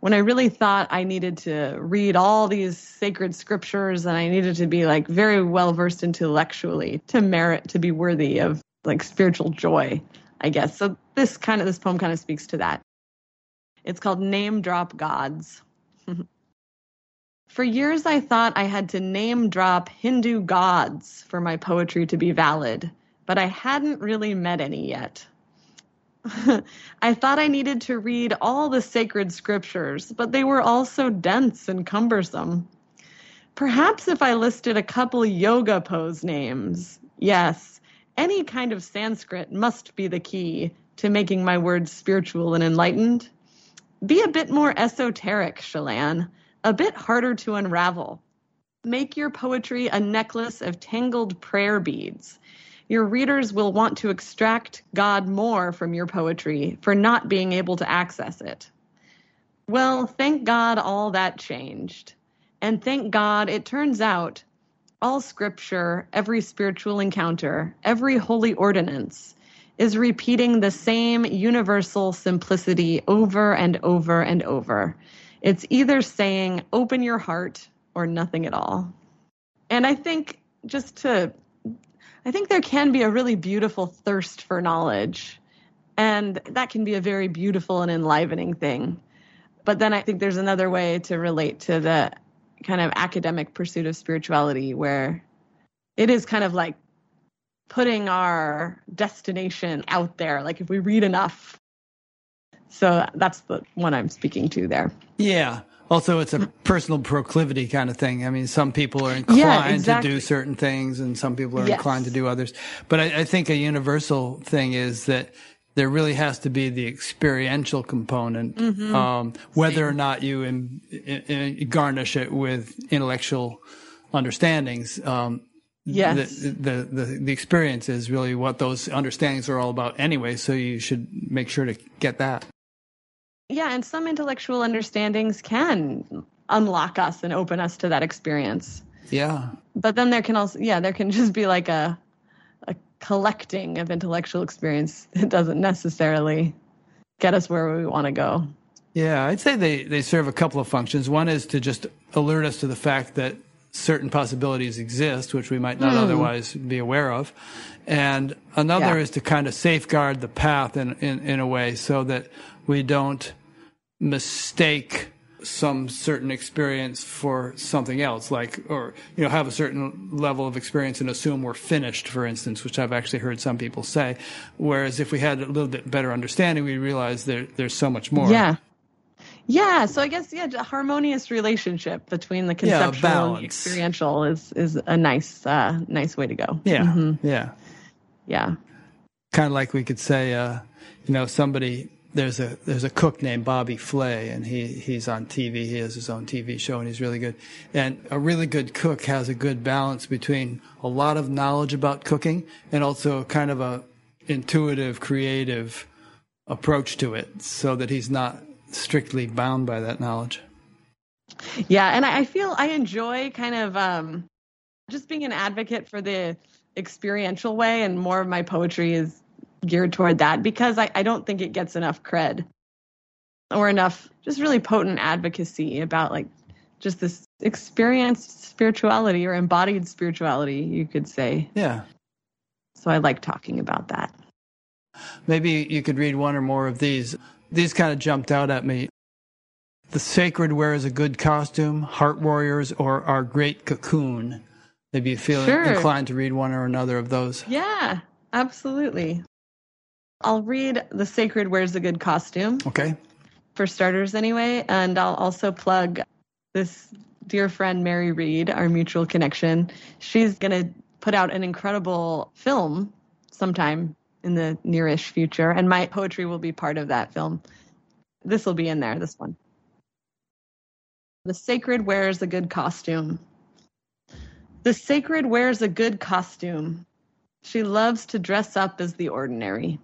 S2: when I really thought I needed to read all these sacred scriptures and I needed to be like very well versed intellectually to merit to be worthy of like spiritual joy, I guess. So this kind of this poem kind of speaks to that. It's called Name Drop Gods. For years, I thought I had to name drop Hindu gods for my poetry to be valid, but I hadn't really met any yet. I thought I needed to read all the sacred scriptures, but they were all so dense and cumbersome. Perhaps if I listed a couple yoga pose names, yes, any kind of Sanskrit must be the key to making my words spiritual and enlightened. Be a bit more esoteric, Chelan a bit harder to unravel. Make your poetry a necklace of tangled prayer beads. Your readers will want to extract God more from your poetry for not being able to access it. Well, thank God all that changed. And thank God it turns out all scripture, every spiritual encounter, every holy ordinance is repeating the same universal simplicity over and over and over. It's either saying open your heart or nothing at all. And I think just to, I think there can be a really beautiful thirst for knowledge. And that can be a very beautiful and enlivening thing. But then I think there's another way to relate to the kind of academic pursuit of spirituality where it is kind of like putting our destination out there. Like if we read enough, so that's the one I'm speaking to there.
S1: Yeah. Also, it's a personal proclivity kind of thing. I mean, some people are inclined yeah, exactly. to do certain things and some people are yes. inclined to do others. But I, I, think a universal thing is that there really has to be the experiential component, mm-hmm. um, whether or not you in, in, in garnish it with intellectual understandings. Um,
S2: Yes.
S1: The, the, the, the, experience is really what those understandings are all about anyway. So you should make sure to get that.
S2: Yeah, and some intellectual understandings can unlock us and open us to that experience.
S1: Yeah.
S2: But then there can also yeah, there can just be like a a collecting of intellectual experience that doesn't necessarily get us where we want to go.
S1: Yeah, I'd say they, they serve a couple of functions. One is to just alert us to the fact that certain possibilities exist, which we might not hmm. otherwise be aware of. And another
S2: Yeah.
S1: is to kind of safeguard the path in, in, in a way so that we don't mistake some certain experience for something else, like, or, you know, have a certain level of experience and assume we're finished, for instance, which I've actually heard some people say. Whereas if we had a little bit better understanding, we realize there, there's so much more.
S2: Yeah. Yeah. So I guess yeah, a harmonious relationship between the
S1: Yeah,
S2: conceptual and the experiential is is a nice uh, nice way to go.
S1: Yeah. Yeah.
S2: Yeah.
S1: kind of like we could say, uh, you know, somebody there's a there's a cook named Bobby Flay, and he he's on TV. He has his own TV show, and he's really good. And a really good cook has a good balance between a lot of knowledge about cooking and also kind of a intuitive, creative approach to it, so that he's not strictly bound by that knowledge.
S2: Yeah, and I feel I enjoy kind of um, just being an advocate for the experiential way, and more of my poetry is geared toward that because I, I don't think it gets enough cred or enough just really potent advocacy about like just this experienced spirituality or embodied spirituality, you could say.
S1: Yeah.
S2: So I like talking about that.
S1: Maybe you could read one or more of these. These kind of jumped out at me. The sacred wears a good costume, heart warriors, or our great cocoon. Maybe you feel
S2: Sure.
S1: inclined to read one or another of those.
S2: Yeah, absolutely. I'll read The Sacred Wears a Good Costume.
S1: Okay.
S2: for starters anyway. And I'll also plug this dear friend, Mary Reed, our mutual connection. She's going to put out an incredible film sometime in the nearish future, and my poetry will be part of that film. This will be in there, this one. The sacred wears a good costume. The sacred wears a good costume. She loves to dress up as the ordinary.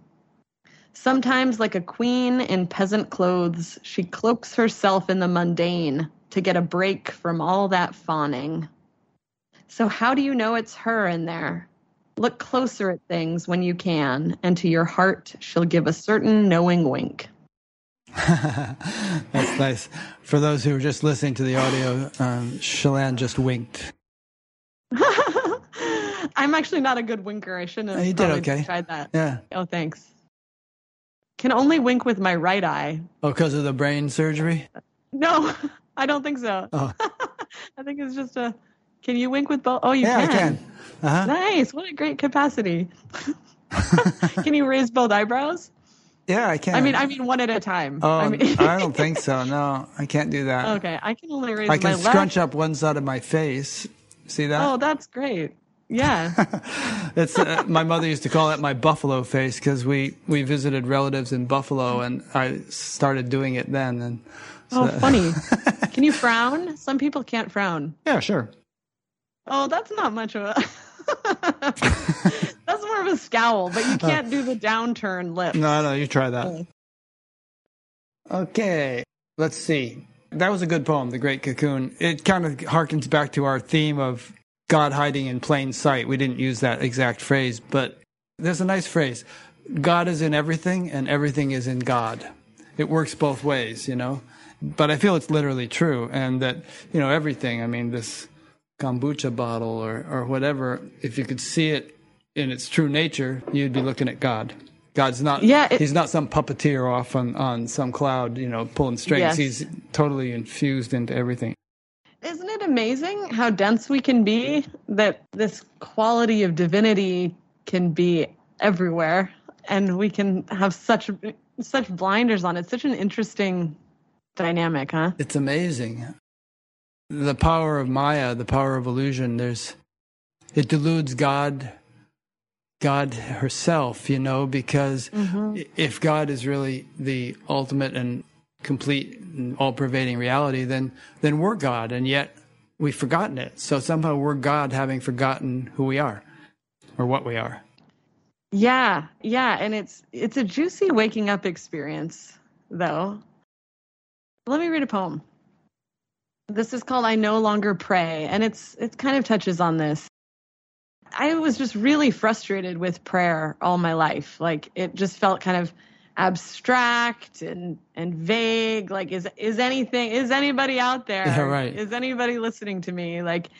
S2: Sometimes, like a queen in peasant clothes, she cloaks herself in the mundane to get a break from all that fawning. So, how do you know it's her in there? Look closer at things when you can, and to your heart she'll give a certain knowing wink.
S1: That's nice. For those who are just listening to the audio, um, Chelan just winked.
S2: I'm actually not a good winker. I shouldn't have
S1: you did okay.
S2: tried that.
S1: Yeah.
S2: Oh, thanks. Can only wink with my right eye.
S1: Oh, because of the brain surgery?
S2: No, I don't think so.
S1: Oh.
S2: I think it's just a. Can you wink with both? Oh, you
S1: yeah, I
S2: can.
S1: can. Uh-huh.
S2: Nice. What a great capacity. can you raise both eyebrows?
S1: Yeah, I can.
S2: I mean, I mean one at a time.
S1: oh,
S2: I mean,
S1: I don't think so. No, I can't do that.
S2: okay, I can only raise
S1: I can
S2: left.
S1: scrunch up one side of my face. See that?
S2: Oh, that's great. Yeah.
S1: It's uh, my mother used to call it my buffalo face because we we visited relatives in Buffalo, and I started doing it then. And
S2: oh, funny. Can you frown? Some people can't frown.
S1: yeah, sure.
S2: Oh, that's not much of a. that's more of a scowl, but you can't do the downturn lip.
S1: No, no, you try that. Okay, let's see. That was a good poem, The Great Cocoon. It kind of harkens back to our theme of God hiding in plain sight. We didn't use that exact phrase, but there's a nice phrase God is in everything, and everything is in God. It works both ways, you know? But I feel it's literally true, and that, you know, everything, I mean, this kombucha bottle or, or whatever, if you could see it in its true nature, you'd be looking at God. God's not,
S2: Yeah, it-
S1: he's not some puppeteer off on, on some cloud, you know, pulling strings.
S2: Yes.
S1: He's totally infused into everything.
S2: Isn't it amazing how dense we can be? That this quality of divinity can be everywhere, and we can have such such blinders on it. Such an interesting dynamic, huh?
S1: It's amazing. The power of Maya, the power of illusion, there's it deludes God God herself, you know, because mm-hmm. i- if God is really the ultimate and complete and all pervading reality, then then we're God and yet we've forgotten it. So somehow we're God having forgotten who we are or what we are.
S2: Yeah, yeah, and it's it's a juicy waking up experience, though. Let me read a poem. This is called "I No Longer Pray," and it's it kind of touches on this. I was just really frustrated with prayer all my life. Like it just felt kind of abstract and and vague. Like is is anything is anybody out there?
S1: Yeah, right.
S2: Is anybody listening to me? Like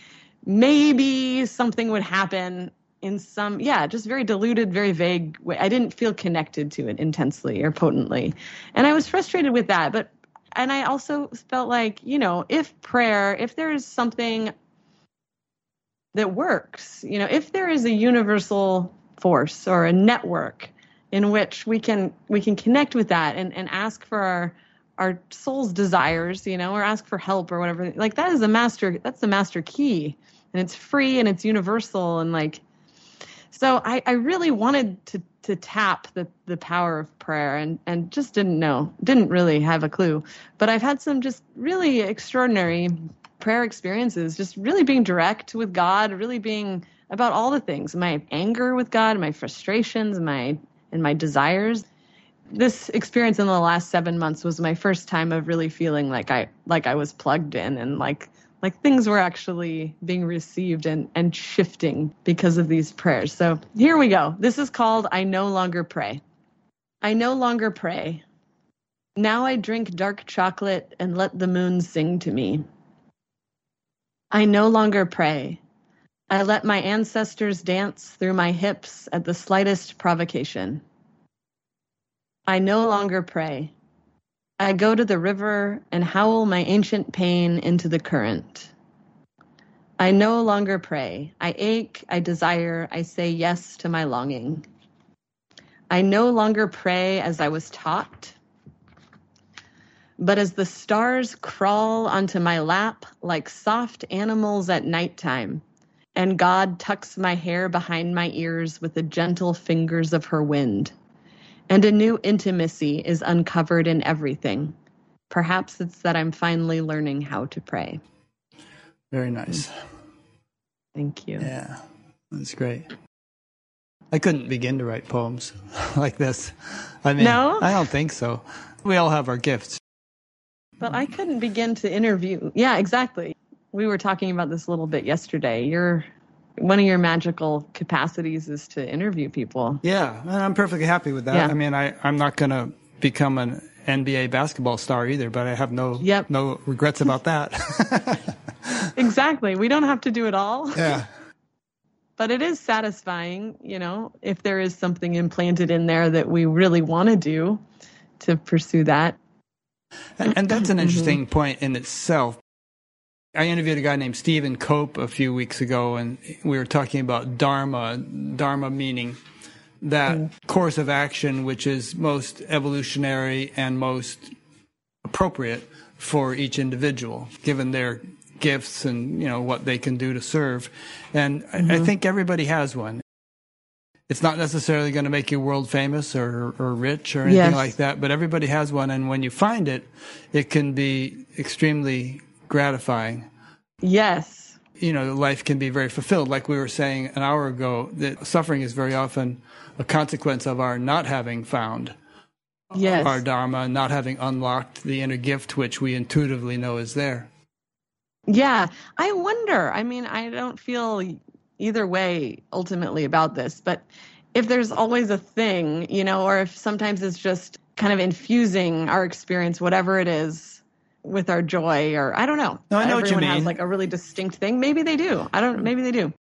S2: maybe something would happen in some yeah just very diluted very vague way i didn't feel connected to it intensely or potently and i was frustrated with that but and i also felt like you know if prayer if there is something that works you know if there is a universal force or a network in which we can we can connect with that and, and ask for our our soul's desires you know or ask for help or whatever like that is a master that's the master key. And it's free and it's universal and like so I, I really wanted to to tap the the power of prayer and and just didn't know didn't really have a clue. But i've had some just really extraordinary prayer experiences just really being direct with god really being about all the things my anger with god my frustrations my and my desires. This experience in the last seven months was my first time of really feeling like i like i was plugged in and like like things were actually being received and, and shifting because of these prayers. So here we go. This is called I No Longer Pray. I no longer pray. Now I drink dark chocolate and let the moon sing to me. I no longer pray. I let my ancestors dance through my hips at the slightest provocation. I no longer pray. I go to the river and howl my ancient pain into the current. I no longer pray. I ache, I desire, I say yes to my longing. I no longer pray as I was taught, but as the stars crawl onto my lap like soft animals at nighttime, and God tucks my hair behind my ears with the gentle fingers of her wind and a new intimacy is uncovered in everything. Perhaps it's that I'm finally learning how to pray.
S1: Very nice.
S2: Thank you.
S1: Yeah, that's great. I couldn't begin to write poems like this. I mean,
S2: no?
S1: I don't think so. We all have our gifts.
S2: But I couldn't begin to interview. Yeah, exactly. We were talking about this a little bit yesterday. You're one of your magical capacities is to interview people.
S1: Yeah, and I'm perfectly happy with that. Yeah. I mean, I, I'm not going to become an NBA basketball star either, but I have no yep. no regrets about that.
S2: exactly. We don't have to do it all.
S1: Yeah.
S2: But it is satisfying, you know, if there is something implanted in there that we really want to do to pursue that.
S1: And, and that's an mm-hmm. interesting mm-hmm. point in itself I interviewed a guy named Stephen Cope a few weeks ago, and we were talking about Dharma, Dharma meaning that mm. course of action which is most evolutionary and most appropriate for each individual, given their gifts and you know what they can do to serve. And mm-hmm. I, I think everybody has one. It's not necessarily going to make you world famous or, or rich or anything yes. like that, but everybody has one. And when you find it, it can be extremely gratifying.
S2: Yes.
S1: You know, life can be very fulfilled. Like we were saying an hour ago, that suffering is very often a consequence of our not having found
S2: yes.
S1: our Dharma, not having unlocked the inner gift which we intuitively know is there.
S2: Yeah. I wonder. I mean, I don't feel either way ultimately about this, but if there's always a thing, you know, or if sometimes it's just kind of infusing our experience, whatever it is, with our joy or I don't know.
S1: No, I know
S2: Everyone
S1: what you mean.
S2: has like a really distinct thing. Maybe they do. I don't maybe they do.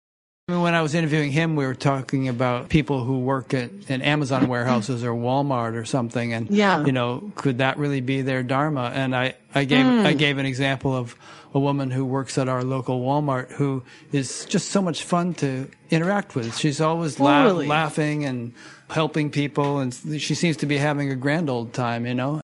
S1: I mean, When I was interviewing him, we were talking about people who work at in Amazon warehouses or Walmart or something, and
S2: yeah.
S1: you know, could that really be their dharma? And I, I gave mm. I gave an example of a woman who works at our local Walmart who is just so much fun to interact with. She's always
S2: totally.
S1: la- laughing and helping people, and she seems to be having a grand old time, you know.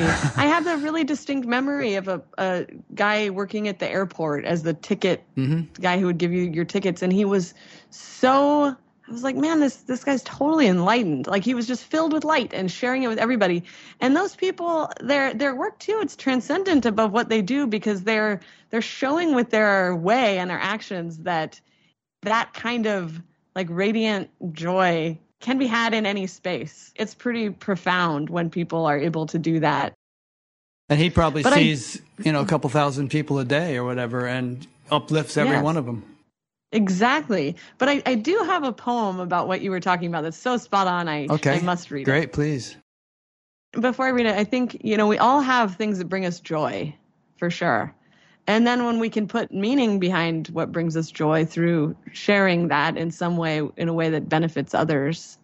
S2: I have a really distinct memory of a, a guy working at the airport as the ticket mm-hmm. guy who would give you your tickets, and he was so. I was like, man, this this guy's totally enlightened. Like he was just filled with light and sharing it with everybody. And those people, their their work too, it's transcendent above what they do because they're they're showing with their way and their actions that that kind of like radiant joy can be had in any space. It's pretty profound when people are able to do that.
S1: And he probably but sees, I, you know, a couple thousand people a day or whatever and uplifts every yes, one of them.
S2: Exactly. But I, I do have a poem about what you were talking about that's so spot on. I,
S1: okay.
S2: I must read
S1: Great,
S2: it.
S1: Great, please.
S2: Before I read it, I think, you know, we all have things that bring us joy for sure. And then when we can put meaning behind what brings us joy through sharing that in some way, in a way that benefits others,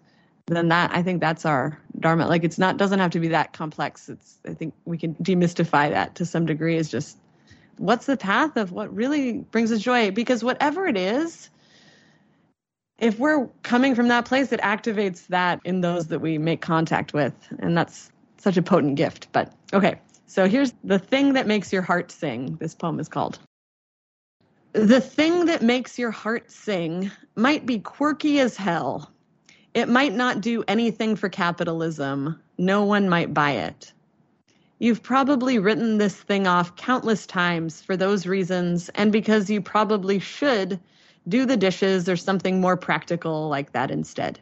S2: then that I think that's our dharma. Like it's not doesn't have to be that complex. It's I think we can demystify that to some degree. Is just what's the path of what really brings us joy? Because whatever it is, if we're coming from that place, it activates that in those that we make contact with, and that's such a potent gift. But okay, so here's the thing that makes your heart sing. This poem is called. The thing that makes your heart sing might be quirky as hell it might not do anything for capitalism. No one might buy it. You've probably written this thing off countless times for those reasons, and because you probably should do the dishes or something more practical like that instead.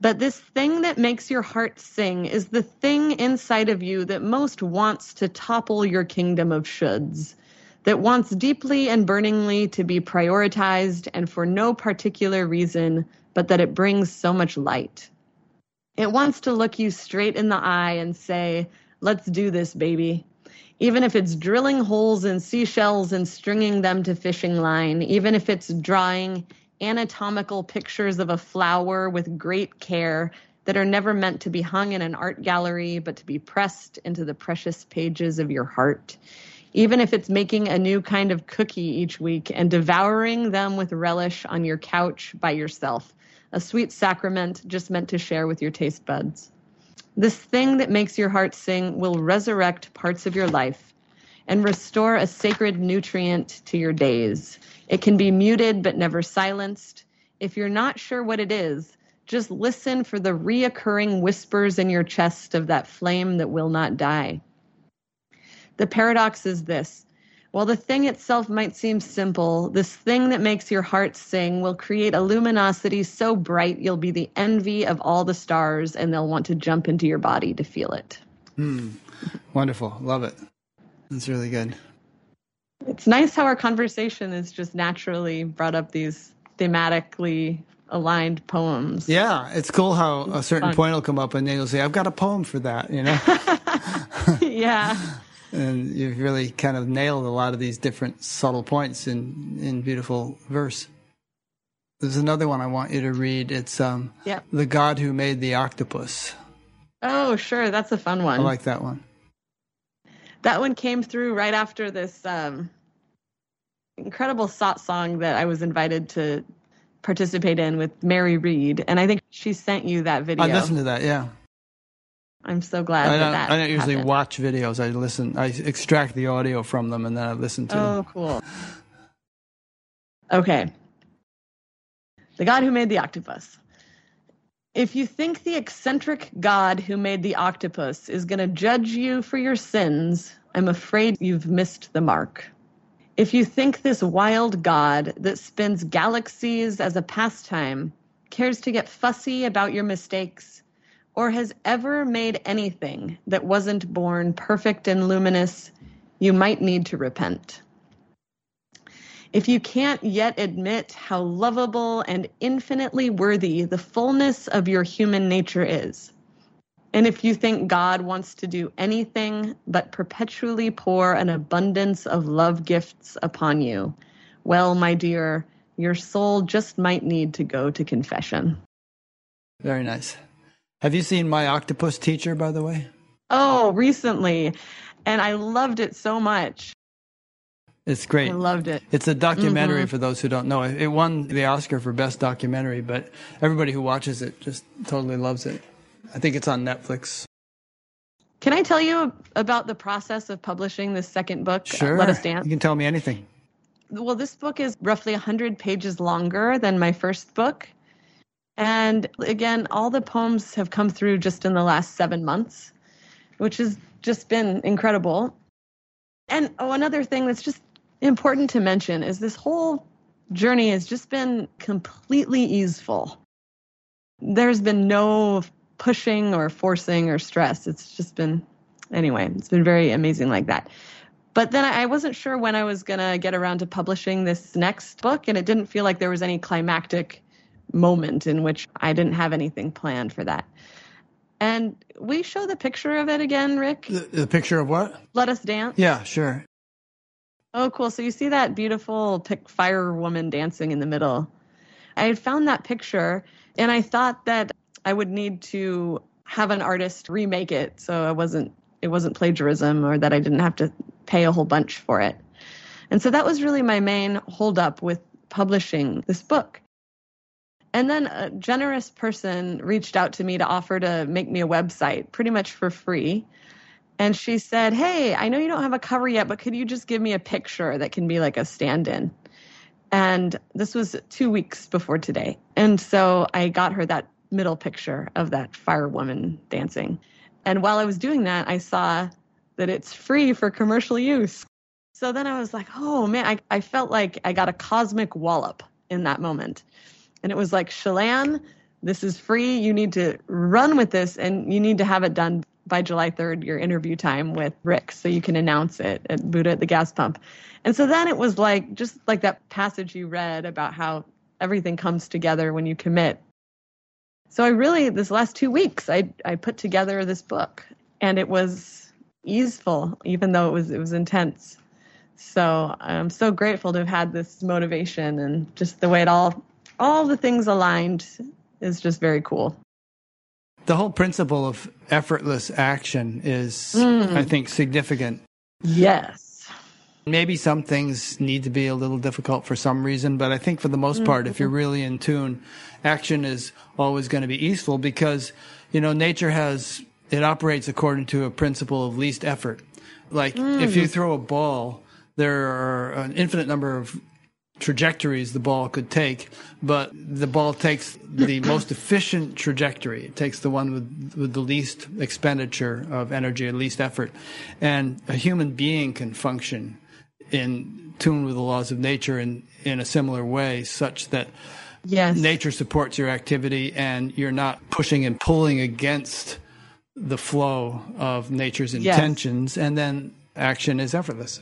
S2: But this thing that makes your heart sing is the thing inside of you that most wants to topple your kingdom of shoulds, that wants deeply and burningly to be prioritized and for no particular reason but that it brings so much light. It wants to look you straight in the eye and say, Let's do this, baby. Even if it's drilling holes in seashells and stringing them to fishing line, even if it's drawing anatomical pictures of a flower with great care that are never meant to be hung in an art gallery, but to be pressed into the precious pages of your heart. Even if it's making a new kind of cookie each week and devouring them with relish on your couch by yourself, a sweet sacrament just meant to share with your taste buds. This thing that makes your heart sing will resurrect parts of your life and restore a sacred nutrient to your days. It can be muted but never silenced. If you're not sure what it is, just listen for the reoccurring whispers in your chest of that flame that will not die. The paradox is this while the thing itself might seem simple, this thing that makes your heart sing will create a luminosity so bright you'll be the envy of all the stars and they'll want to jump into your body to feel it.
S1: Hmm. Wonderful. Love it. That's really good.
S2: It's nice how our conversation is just naturally brought up these thematically aligned poems.
S1: Yeah, it's cool how a certain point will come up and then you'll say, I've got a poem for that, you know?
S2: yeah
S1: and you've really kind of nailed a lot of these different subtle points in in beautiful verse. There's another one I want you to read. It's um,
S2: yeah.
S1: the God who made the octopus.
S2: Oh, sure, that's a fun one.
S1: I like that one.
S2: That one came through right after this um, incredible sot song that I was invited to participate in with Mary Reed, and I think she sent you that video.
S1: I listened to that. Yeah.
S2: I'm so glad
S1: I
S2: don't, that,
S1: I don't usually
S2: happened.
S1: watch videos. I listen. I extract the audio from them and then I listen to.
S2: Oh,
S1: them.
S2: cool. Okay. The God who made the octopus. If you think the eccentric God who made the octopus is going to judge you for your sins, I'm afraid you've missed the mark. If you think this wild God that spins galaxies as a pastime cares to get fussy about your mistakes, or has ever made anything that wasn't born perfect and luminous, you might need to repent. If you can't yet admit how lovable and infinitely worthy the fullness of your human nature is, and if you think God wants to do anything but perpetually pour an abundance of love gifts upon you, well, my dear, your soul just might need to go to confession.
S1: Very nice. Have you seen My Octopus Teacher, by the way?
S2: Oh, recently. And I loved it so much.
S1: It's great.
S2: I loved it.
S1: It's a documentary mm-hmm. for those who don't know. It won the Oscar for Best Documentary, but everybody who watches it just totally loves it. I think it's on Netflix.
S2: Can I tell you about the process of publishing this second book,
S1: sure.
S2: Let Us Dance?
S1: You can tell me anything.
S2: Well, this book is roughly 100 pages longer than my first book. And again, all the poems have come through just in the last seven months, which has just been incredible. And oh, another thing that's just important to mention is this whole journey has just been completely easeful. There's been no pushing or forcing or stress. It's just been, anyway, it's been very amazing like that. But then I wasn't sure when I was going to get around to publishing this next book, and it didn't feel like there was any climactic moment in which I didn't have anything planned for that. And we show the picture of it again, Rick.
S1: The, the picture of what?
S2: Let us dance.
S1: Yeah, sure.
S2: Oh, cool. So you see that beautiful pic- fire woman dancing in the middle. I had found that picture and I thought that I would need to have an artist remake it so it wasn't it wasn't plagiarism or that I didn't have to pay a whole bunch for it. And so that was really my main holdup with publishing this book. And then a generous person reached out to me to offer to make me a website pretty much for free. And she said, Hey, I know you don't have a cover yet, but could you just give me a picture that can be like a stand in? And this was two weeks before today. And so I got her that middle picture of that firewoman dancing. And while I was doing that, I saw that it's free for commercial use. So then I was like, oh man, I, I felt like I got a cosmic wallop in that moment. And it was like, Chelan, this is free. You need to run with this and you need to have it done by July 3rd, your interview time with Rick, so you can announce it at Buddha at the gas pump. And so then it was like, just like that passage you read about how everything comes together when you commit. So I really, this last two weeks, I, I put together this book and it was easeful, even though it was, it was intense. So I'm so grateful to have had this motivation and just the way it all all the things aligned is just very cool.
S1: The whole principle of effortless action is, mm. I think, significant.
S2: Yes.
S1: Maybe some things need to be a little difficult for some reason, but I think for the most part, mm-hmm. if you're really in tune, action is always going to be easeful because, you know, nature has, it operates according to a principle of least effort. Like mm. if you mm. throw a ball, there are an infinite number of trajectories the ball could take, but the ball takes the most efficient trajectory. It takes the one with, with the least expenditure of energy and least effort. And a human being can function in tune with the laws of nature in, in a similar way, such that
S2: yes.
S1: nature supports your activity and you're not pushing and pulling against the flow of nature's intentions. Yes. And then action is effortless.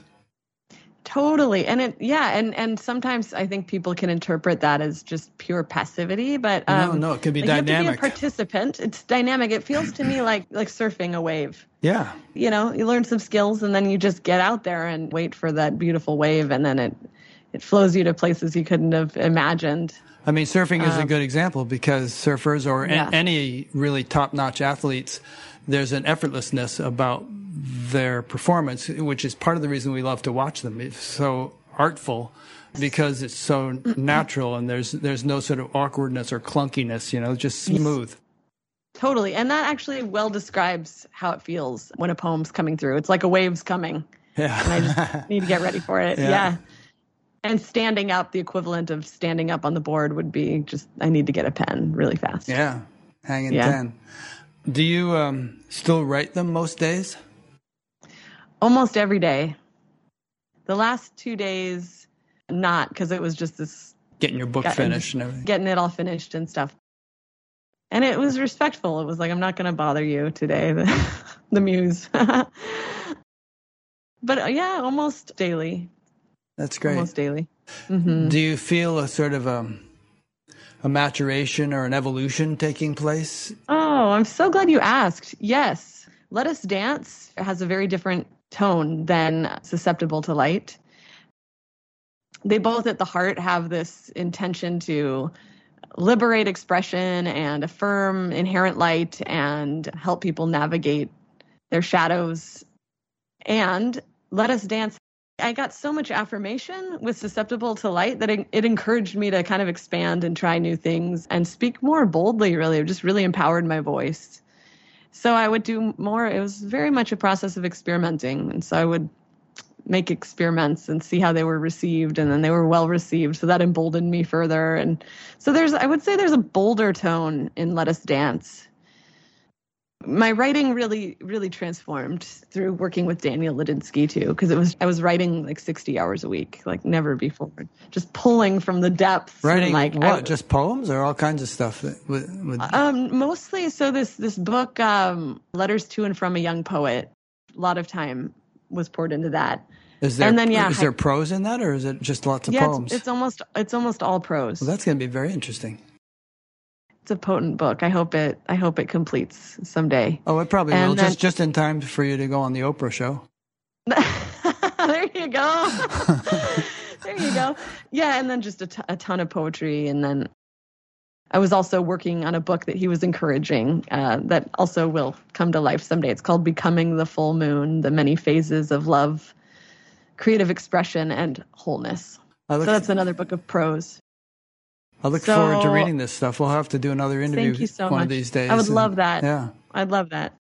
S2: Totally. And it yeah, and and sometimes I think people can interpret that as just pure passivity, but
S1: um, no, no, it can be
S2: like
S1: dynamic.
S2: You have to be a participant. It's dynamic. It feels to me like like surfing a wave.
S1: Yeah.
S2: You know, you learn some skills and then you just get out there and wait for that beautiful wave and then it it flows you to places you couldn't have imagined.
S1: I mean, surfing is um, a good example because surfers or yeah. any really top-notch athletes, there's an effortlessness about their performance, which is part of the reason we love to watch them. It's so artful because it's so natural and there's there's no sort of awkwardness or clunkiness, you know, just smooth.
S2: Totally. And that actually well describes how it feels when a poem's coming through. It's like a wave's coming.
S1: Yeah.
S2: And I just need to get ready for it. Yeah. yeah. And standing up, the equivalent of standing up on the board would be just I need to get a pen really fast.
S1: Yeah. Hanging yeah. pen. Do you um, still write them most days?
S2: Almost every day. The last two days, not because it was just this
S1: getting your book finished and everything,
S2: getting it all finished and stuff. And it was respectful. It was like, I'm not going to bother you today, the, the muse. but uh, yeah, almost daily.
S1: That's great.
S2: Almost daily. Mm-hmm.
S1: Do you feel a sort of a, um, a maturation or an evolution taking place?
S2: Oh, I'm so glad you asked. Yes. Let Us Dance has a very different tone than susceptible to light. They both at the heart have this intention to liberate expression and affirm inherent light and help people navigate their shadows. And Let Us Dance. I got so much affirmation with Susceptible to Light that it, it, encouraged me to kind of expand and try new things and speak more boldly, really. It just really empowered my voice so I would do more. It was very much a process of experimenting. And so I would make experiments and see how they were received. And then they were well received. So that emboldened me further. And so there's, I would say there's a bolder tone in Let Us Dance my writing really really transformed through working with Daniel Ladinsky too because it was I was writing like 60 hours a week like never before. Just pulling from the depths
S1: writing
S2: like
S1: what? Just poems or all kinds of stuff that, with, with...
S2: um mostly so this this book um letters to and from a young poet a lot of time was poured into that.
S1: Is there and then, yeah, is there prose in that or is it just lots of
S2: yeah,
S1: poems?
S2: it's, it's almost it's almost all prose.
S1: Well, that's going to be very interesting
S2: it's a potent book. I hope it I hope it completes someday.
S1: Oh, it probably and will. Then, just just in time for you to go on the Oprah show.
S2: there you go. there you go. Yeah, and then just a, t- a ton of poetry, and then I was also working on a book that he was encouraging uh, that also will come to life someday. It's called Becoming the Full Moon The Many Phases of Love, Creative Expression, and Wholeness. so that's another book of prose.
S1: I look so, forward to reading this stuff. We'll have to do another interview
S2: thank you so
S1: one
S2: much.
S1: of these days.
S2: I would
S1: and,
S2: love that.
S1: Yeah.
S2: I'd love that.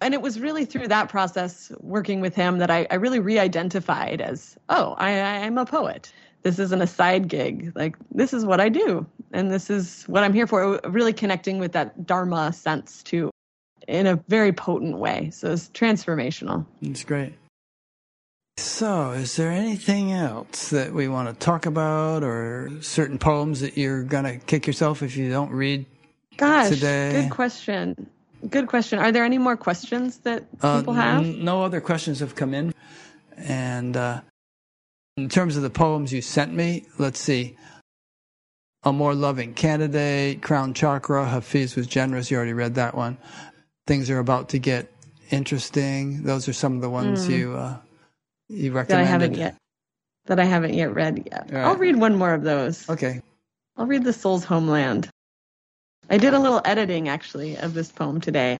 S2: And it was really through that process working with him that I, I really re identified as, oh, I, I'm a poet this isn't a side gig. Like this is what I do, and this is what I'm here for. Really connecting with that dharma sense too, in a very potent way. So it's transformational.
S1: It's great. So, is there anything else that we want to talk about, or certain poems that you're gonna kick yourself if you don't read
S2: Gosh,
S1: today?
S2: good question. Good question. Are there any more questions that
S1: uh,
S2: people have?
S1: N- no other questions have come in, and uh, in terms of the poems you sent me, let's see. A More Loving Candidate, Crown Chakra, Hafiz was generous. You already read that one. Things are about to get interesting. Those are some of the ones mm. you uh, you recommended.
S2: That I haven't yet. That I haven't yet read yet. Right. I'll read one more of those.
S1: Okay.
S2: I'll read The Soul's Homeland. I did a little editing actually of this poem today.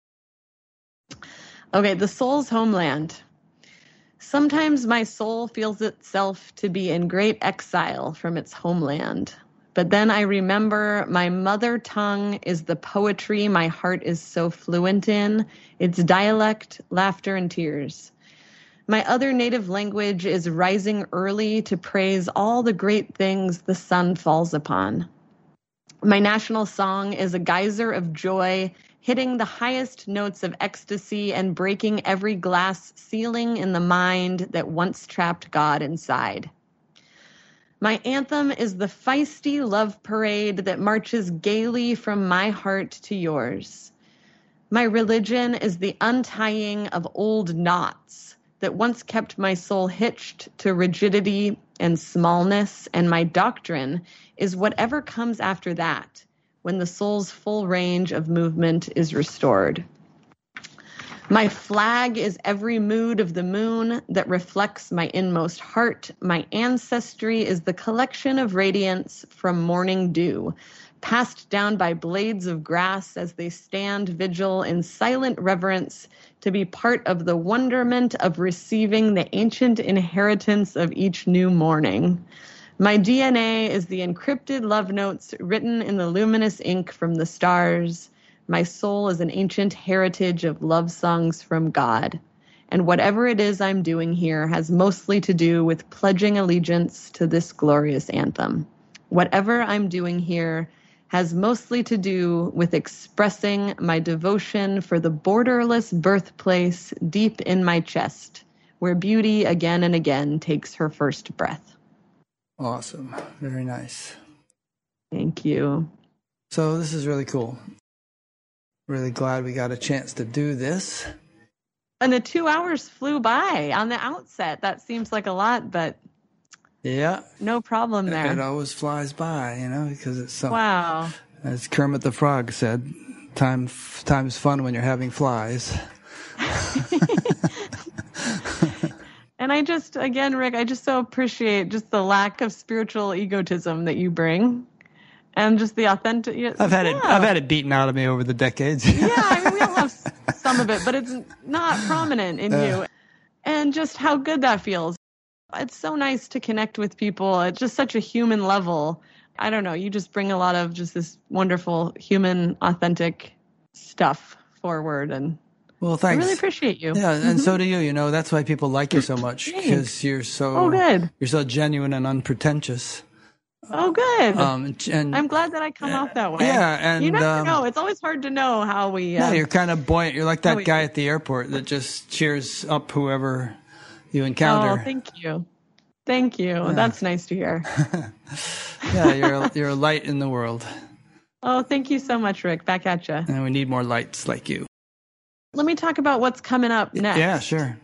S2: Okay, The Soul's Homeland. Sometimes my soul feels itself to be in great exile from its homeland. But then I remember my mother tongue is the poetry my heart is so fluent in, its dialect, laughter, and tears. My other native language is rising early to praise all the great things the sun falls upon. My national song is a geyser of joy hitting the highest notes of ecstasy and breaking every glass ceiling in the mind that once trapped God inside. My anthem is the feisty love parade that marches gaily from my heart to yours. My religion is the untying of old knots that once kept my soul hitched to rigidity and smallness, and my doctrine is whatever comes after that when the soul's full range of movement is restored. My flag is every mood of the moon that reflects my inmost heart. My ancestry is the collection of radiance from morning dew, passed down by blades of grass as they stand vigil in silent reverence to be part of the wonderment of receiving the ancient inheritance of each new morning. My DNA is the encrypted love notes written in the luminous ink from the stars. My soul is an ancient heritage of love songs from God. And whatever it is I'm doing here has mostly to do with pledging allegiance to this glorious anthem. Whatever I'm doing here has mostly to do with expressing my devotion for the borderless birthplace deep in my chest, where beauty again and again takes her first breath.
S1: Awesome. Very nice.
S2: Thank you.
S1: So, this is really cool. Really glad we got a chance to do this.
S2: And the two hours flew by on the outset. That seems like a lot, but
S1: yeah,
S2: no problem there.
S1: It always flies by, you know, because it's so.
S2: Wow.
S1: As Kermit the Frog said, "Time, time's fun when you're having flies."
S2: And I just, again, Rick, I just so appreciate just the lack of spiritual egotism that you bring, and just the authentic.
S1: I've had yeah. it. I've had it beaten out of me over the decades.
S2: yeah, I mean, we all have some of it, but it's not prominent in uh, you, and just how good that feels. It's so nice to connect with people at just such a human level. I don't know. You just bring a lot of just this wonderful human, authentic stuff forward, and
S1: well, thanks.
S2: I really appreciate you.
S1: Yeah, and mm-hmm. so do you. You know, that's why people like you so much because you're so
S2: oh, good.
S1: You're so genuine and unpretentious.
S2: Oh, good. Um, and I'm glad that I come off that way.
S1: Yeah, and
S2: you never
S1: um,
S2: know. It's always hard to know how we.
S1: Uh, yeah, you're kind of buoyant. You're like that guy at the airport that just cheers up whoever you encounter.
S2: Oh, thank you, thank you. Yeah. That's nice to hear.
S1: yeah, you're a, you're a light in the world.
S2: Oh, thank you so much, Rick. Back at you.
S1: And we need more lights like you.
S2: Let me talk about what's coming up next.
S1: Yeah, sure.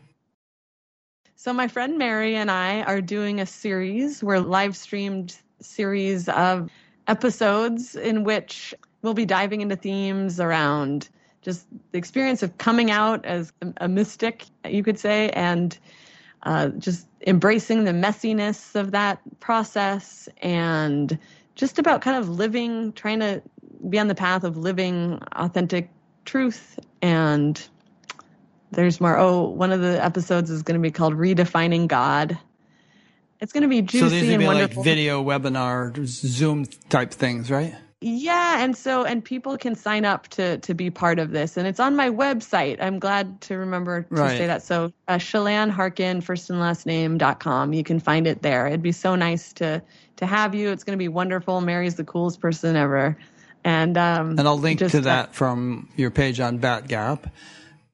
S2: So my friend Mary and I are doing a series. We're live streamed series of episodes in which we'll be diving into themes around just the experience of coming out as a mystic, you could say, and uh, just embracing the messiness of that process and just about kind of living, trying to be on the path of living authentic truth. And there's more. Oh, one of the episodes is going to be called Redefining God. It's going to be juicy
S1: so these would
S2: and
S1: be
S2: wonderful.
S1: like video webinar, Zoom type things, right?
S2: Yeah, and so and people can sign up to to be part of this, and it's on my website. I'm glad to remember to
S1: Right.
S2: say that. So uh, Chelan Harkin, first and last name dot com. You can find it there. It'd be so nice to to have you. It's going to be wonderful. Mary's the coolest person ever, and um,
S1: And I'll link
S2: just,
S1: to
S2: uh,
S1: that from your page on Batgap.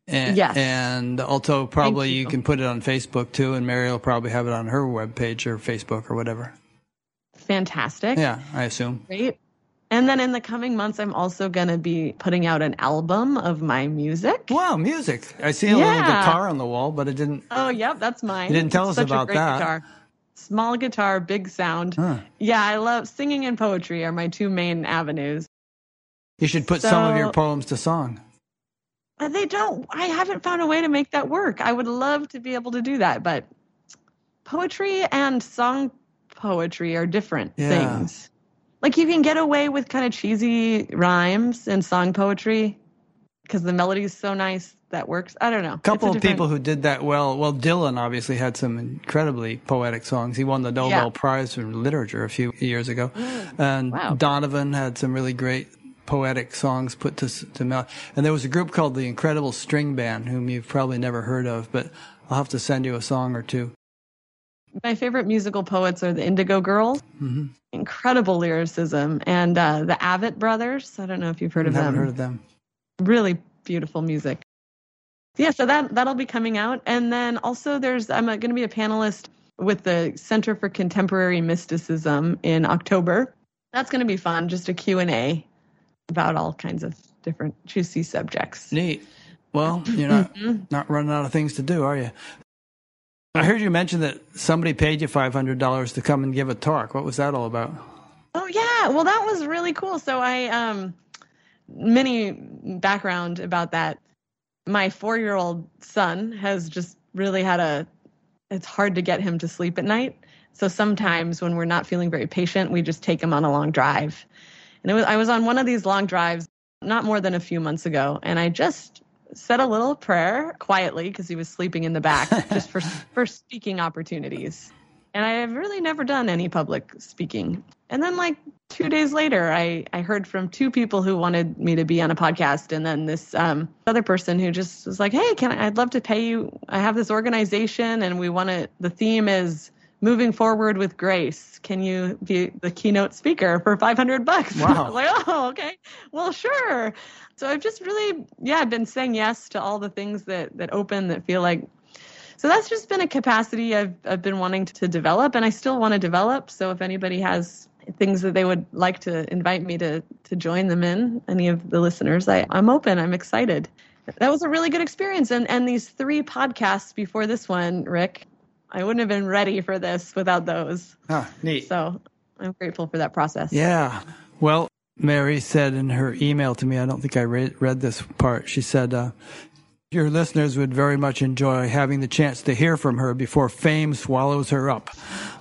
S1: And,
S2: Yes.
S1: And also probably you.
S2: you.
S1: can put it on Facebook too, and Mary will probably have it on her webpage or Facebook or whatever.
S2: fantastic.
S1: Yeah, I assume.
S2: Great. And then in the coming months, I'm also going to be putting out an album of my music.
S1: Wow, music. I see a little guitar on the wall, but it didn't.
S2: Oh, yep, that's mine.
S1: You didn't tell
S2: It's
S1: us
S2: such a
S1: about
S2: great
S1: that.
S2: Guitar. Small guitar, big sound.
S1: Huh.
S2: Yeah, I love singing and poetry are my two main avenues.
S1: You should put some of your poems to song.
S2: Uh, they don't. I haven't found a way to make that work. I would love to be able to do that, but poetry and song poetry are different
S1: Yeah.
S2: things. Like you can get away with kind of cheesy rhymes and song poetry because the melody is so nice that works. I don't know.
S1: A couple of people who did that well. Well, Dylan obviously had some incredibly poetic songs. He won the Nobel
S2: Yeah.
S1: Prize for literature a few years ago, and
S2: Wow.
S1: Donovan had some really great poetic songs put to to mel. And there was a group called the Incredible String Band, whom you've probably never heard of, but I'll have to send you a song or two.
S2: My favorite musical poets are the Indigo Girls.
S1: Mm-hmm.
S2: Incredible lyricism, and uh, the Avett Brothers. I don't know if you've heard
S1: I
S2: of them.
S1: heard of them.
S2: really beautiful music. Yeah, so that that'll be coming out, and then also there's I'm going to be a panelist with the Center for Contemporary Mysticism in October. That's going to be fun, just a Q and A about all kinds of different juicy subjects.
S1: Neat. Well, you're not
S2: Mhm.
S1: not running out of things to do, are you? I heard you mention that somebody paid you five hundred dollars to come and give a talk. What was that all about?
S2: Oh yeah, well that was really cool. So I um many background about that. My 4-year-old son has just really had a it's hard to get him to sleep at night. So sometimes when we're not feeling very patient, we just take him on a long drive. And was I was on one of these long drives not more than a few months ago and I just said a little prayer quietly because he was sleeping in the back just for for speaking opportunities. And I have really never done any public speaking. And then like 2 days later I I heard from two people who wanted me to be on a podcast and then this um other person who just was like, "Hey, can I I'd love to pay you. I have this organization and we want to the theme is moving forward with grace. Can you be the keynote speaker for 500 bucks?"
S1: Wow.
S2: Like, "Oh, okay. Well, sure." So I've just really yeah, I've been saying yes to all the things that that open that feel like so that's just been a capacity I've I've been wanting to develop and I still want to develop. So if anybody has things that they would like to invite me to to join them in, any of the listeners, I, I'm open. I'm excited. That was a really good experience. And and these three podcasts before this one, Rick, I wouldn't have been ready for this without those.
S1: Ah, neat.
S2: So I'm grateful for that process.
S1: Yeah. Well, Mary said in her email to me, I don't think I read, read this part. She said, uh, Your listeners would very much enjoy having the chance to hear from her before fame swallows her up.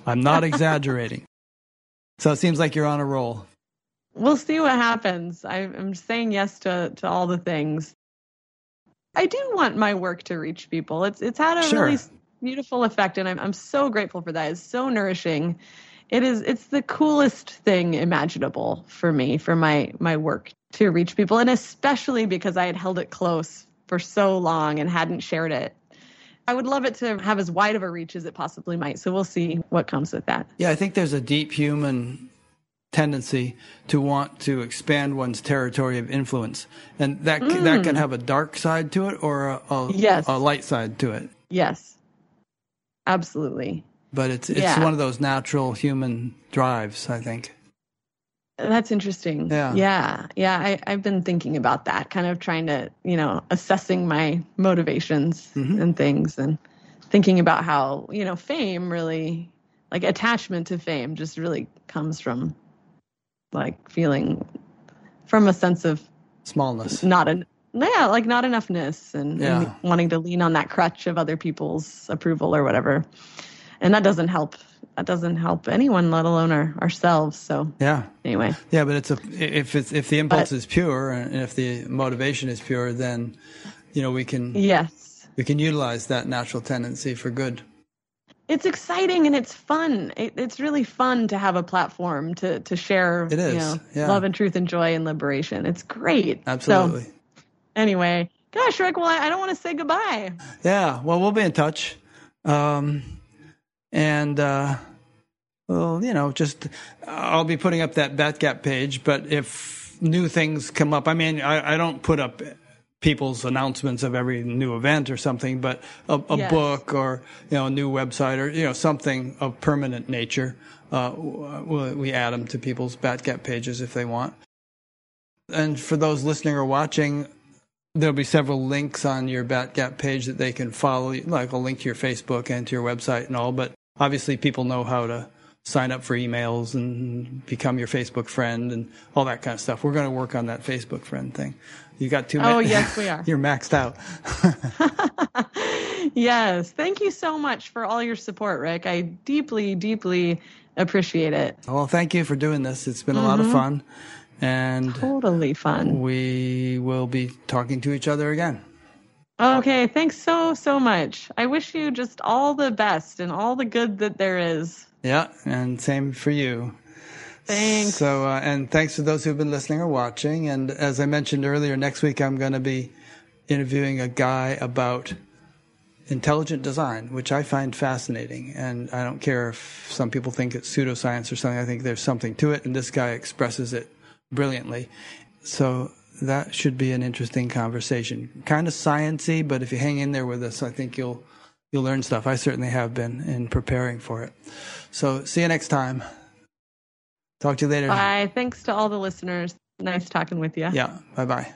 S1: I'm not exaggerating. So it seems like you're on a roll.
S2: we'll see what happens. I, I'm saying yes to to all the things. I do want my work to reach people. It's it's had a
S1: Sure.
S2: really beautiful effect, and I'm I'm so grateful for that. It's so nourishing. It is it's the coolest thing imaginable for me for my my work to reach people, and especially because I had held it close for so long and hadn't shared it. I would love it to have as wide of a reach as it possibly might. So we'll see what comes with that.
S1: Yeah, I think there's a deep human tendency to want to expand one's territory of influence. And that, c that can mm. have a dark side to it or a, a,
S2: Yes.
S1: a light side to it.
S2: Yes, absolutely.
S1: But it's, it's
S2: Yeah.
S1: one of those natural human drives, I think.
S2: That's interesting.
S1: Yeah.
S2: Yeah. Yeah. I, I've been thinking about that, kind of trying to, you know, assessing my motivations
S1: Mhm.
S2: and things and thinking about how, you know, fame really, like attachment to fame just really comes from like feeling from a sense of
S1: Smallness.
S2: not an, yeah, like not enoughness and,
S1: Yeah.
S2: and wanting to lean on that crutch of other people's approval or whatever. And that doesn't help. That doesn't help anyone, let alone our, ourselves. So
S1: Yeah.
S2: anyway,
S1: Yeah, but it's a if it's if the impulse
S2: But-
S1: is pure and if the motivation is pure, then you know we can
S2: yes.
S1: we can utilize that natural tendency for good.
S2: It's exciting and it's fun. It, it's really fun to have a platform to to share
S1: It is,
S2: you know,
S1: yeah.
S2: love and truth and joy and liberation. It's great.
S1: Absolutely.
S2: So anyway, gosh, Rick, well, I, I don't want to say goodbye.
S1: Yeah. Well, we'll be in touch. Um, and, uh, well, you know, just I'll be putting up that Batgap page, but if new things come up, I mean, I, I don't put up people's announcements of every new event or something, but a, a
S2: Yes.
S1: book or, you know, a new website or, you know, something of permanent nature. Uh, we, we add them to people's Batgap pages if they want. And for those listening or watching, there'll be several links on your Batgap page that they can follow, like a link to your Facebook and to your website and all. But obviously, people know how to sign up for emails and become your Facebook friend and all that kind of stuff. We're going to work on that Facebook friend thing. You got too two.
S2: Oh, yes, we are.
S1: You're maxed out.
S2: yes. Thank you so much for all your support, Rick. I deeply, deeply appreciate it.
S1: well, thank you for doing this. It's been a lot of mm-hmm. fun, and
S2: Totally fun.
S1: we will be talking to each other again.
S2: Okay. Thanks so, so much. I wish you just all the best and all the good that there is.
S1: Yeah, and same for you.
S2: Thanks.
S1: So, uh, and thanks to those who've been listening or watching. And as I mentioned earlier, next week I'm going to be interviewing a guy about intelligent design, which I find fascinating. And I don't care if some people think it's pseudoscience or something. I think there's something to it, and this guy expresses it brilliantly. So that should be an interesting conversation. Kind of sciency, but if you hang in there with us, I think you'll you'll learn stuff. I certainly have been in preparing for it. So see you next time. Talk to you later.
S2: Bye. Thanks to all the listeners. Nice talking with you.
S1: Yeah. Bye bye.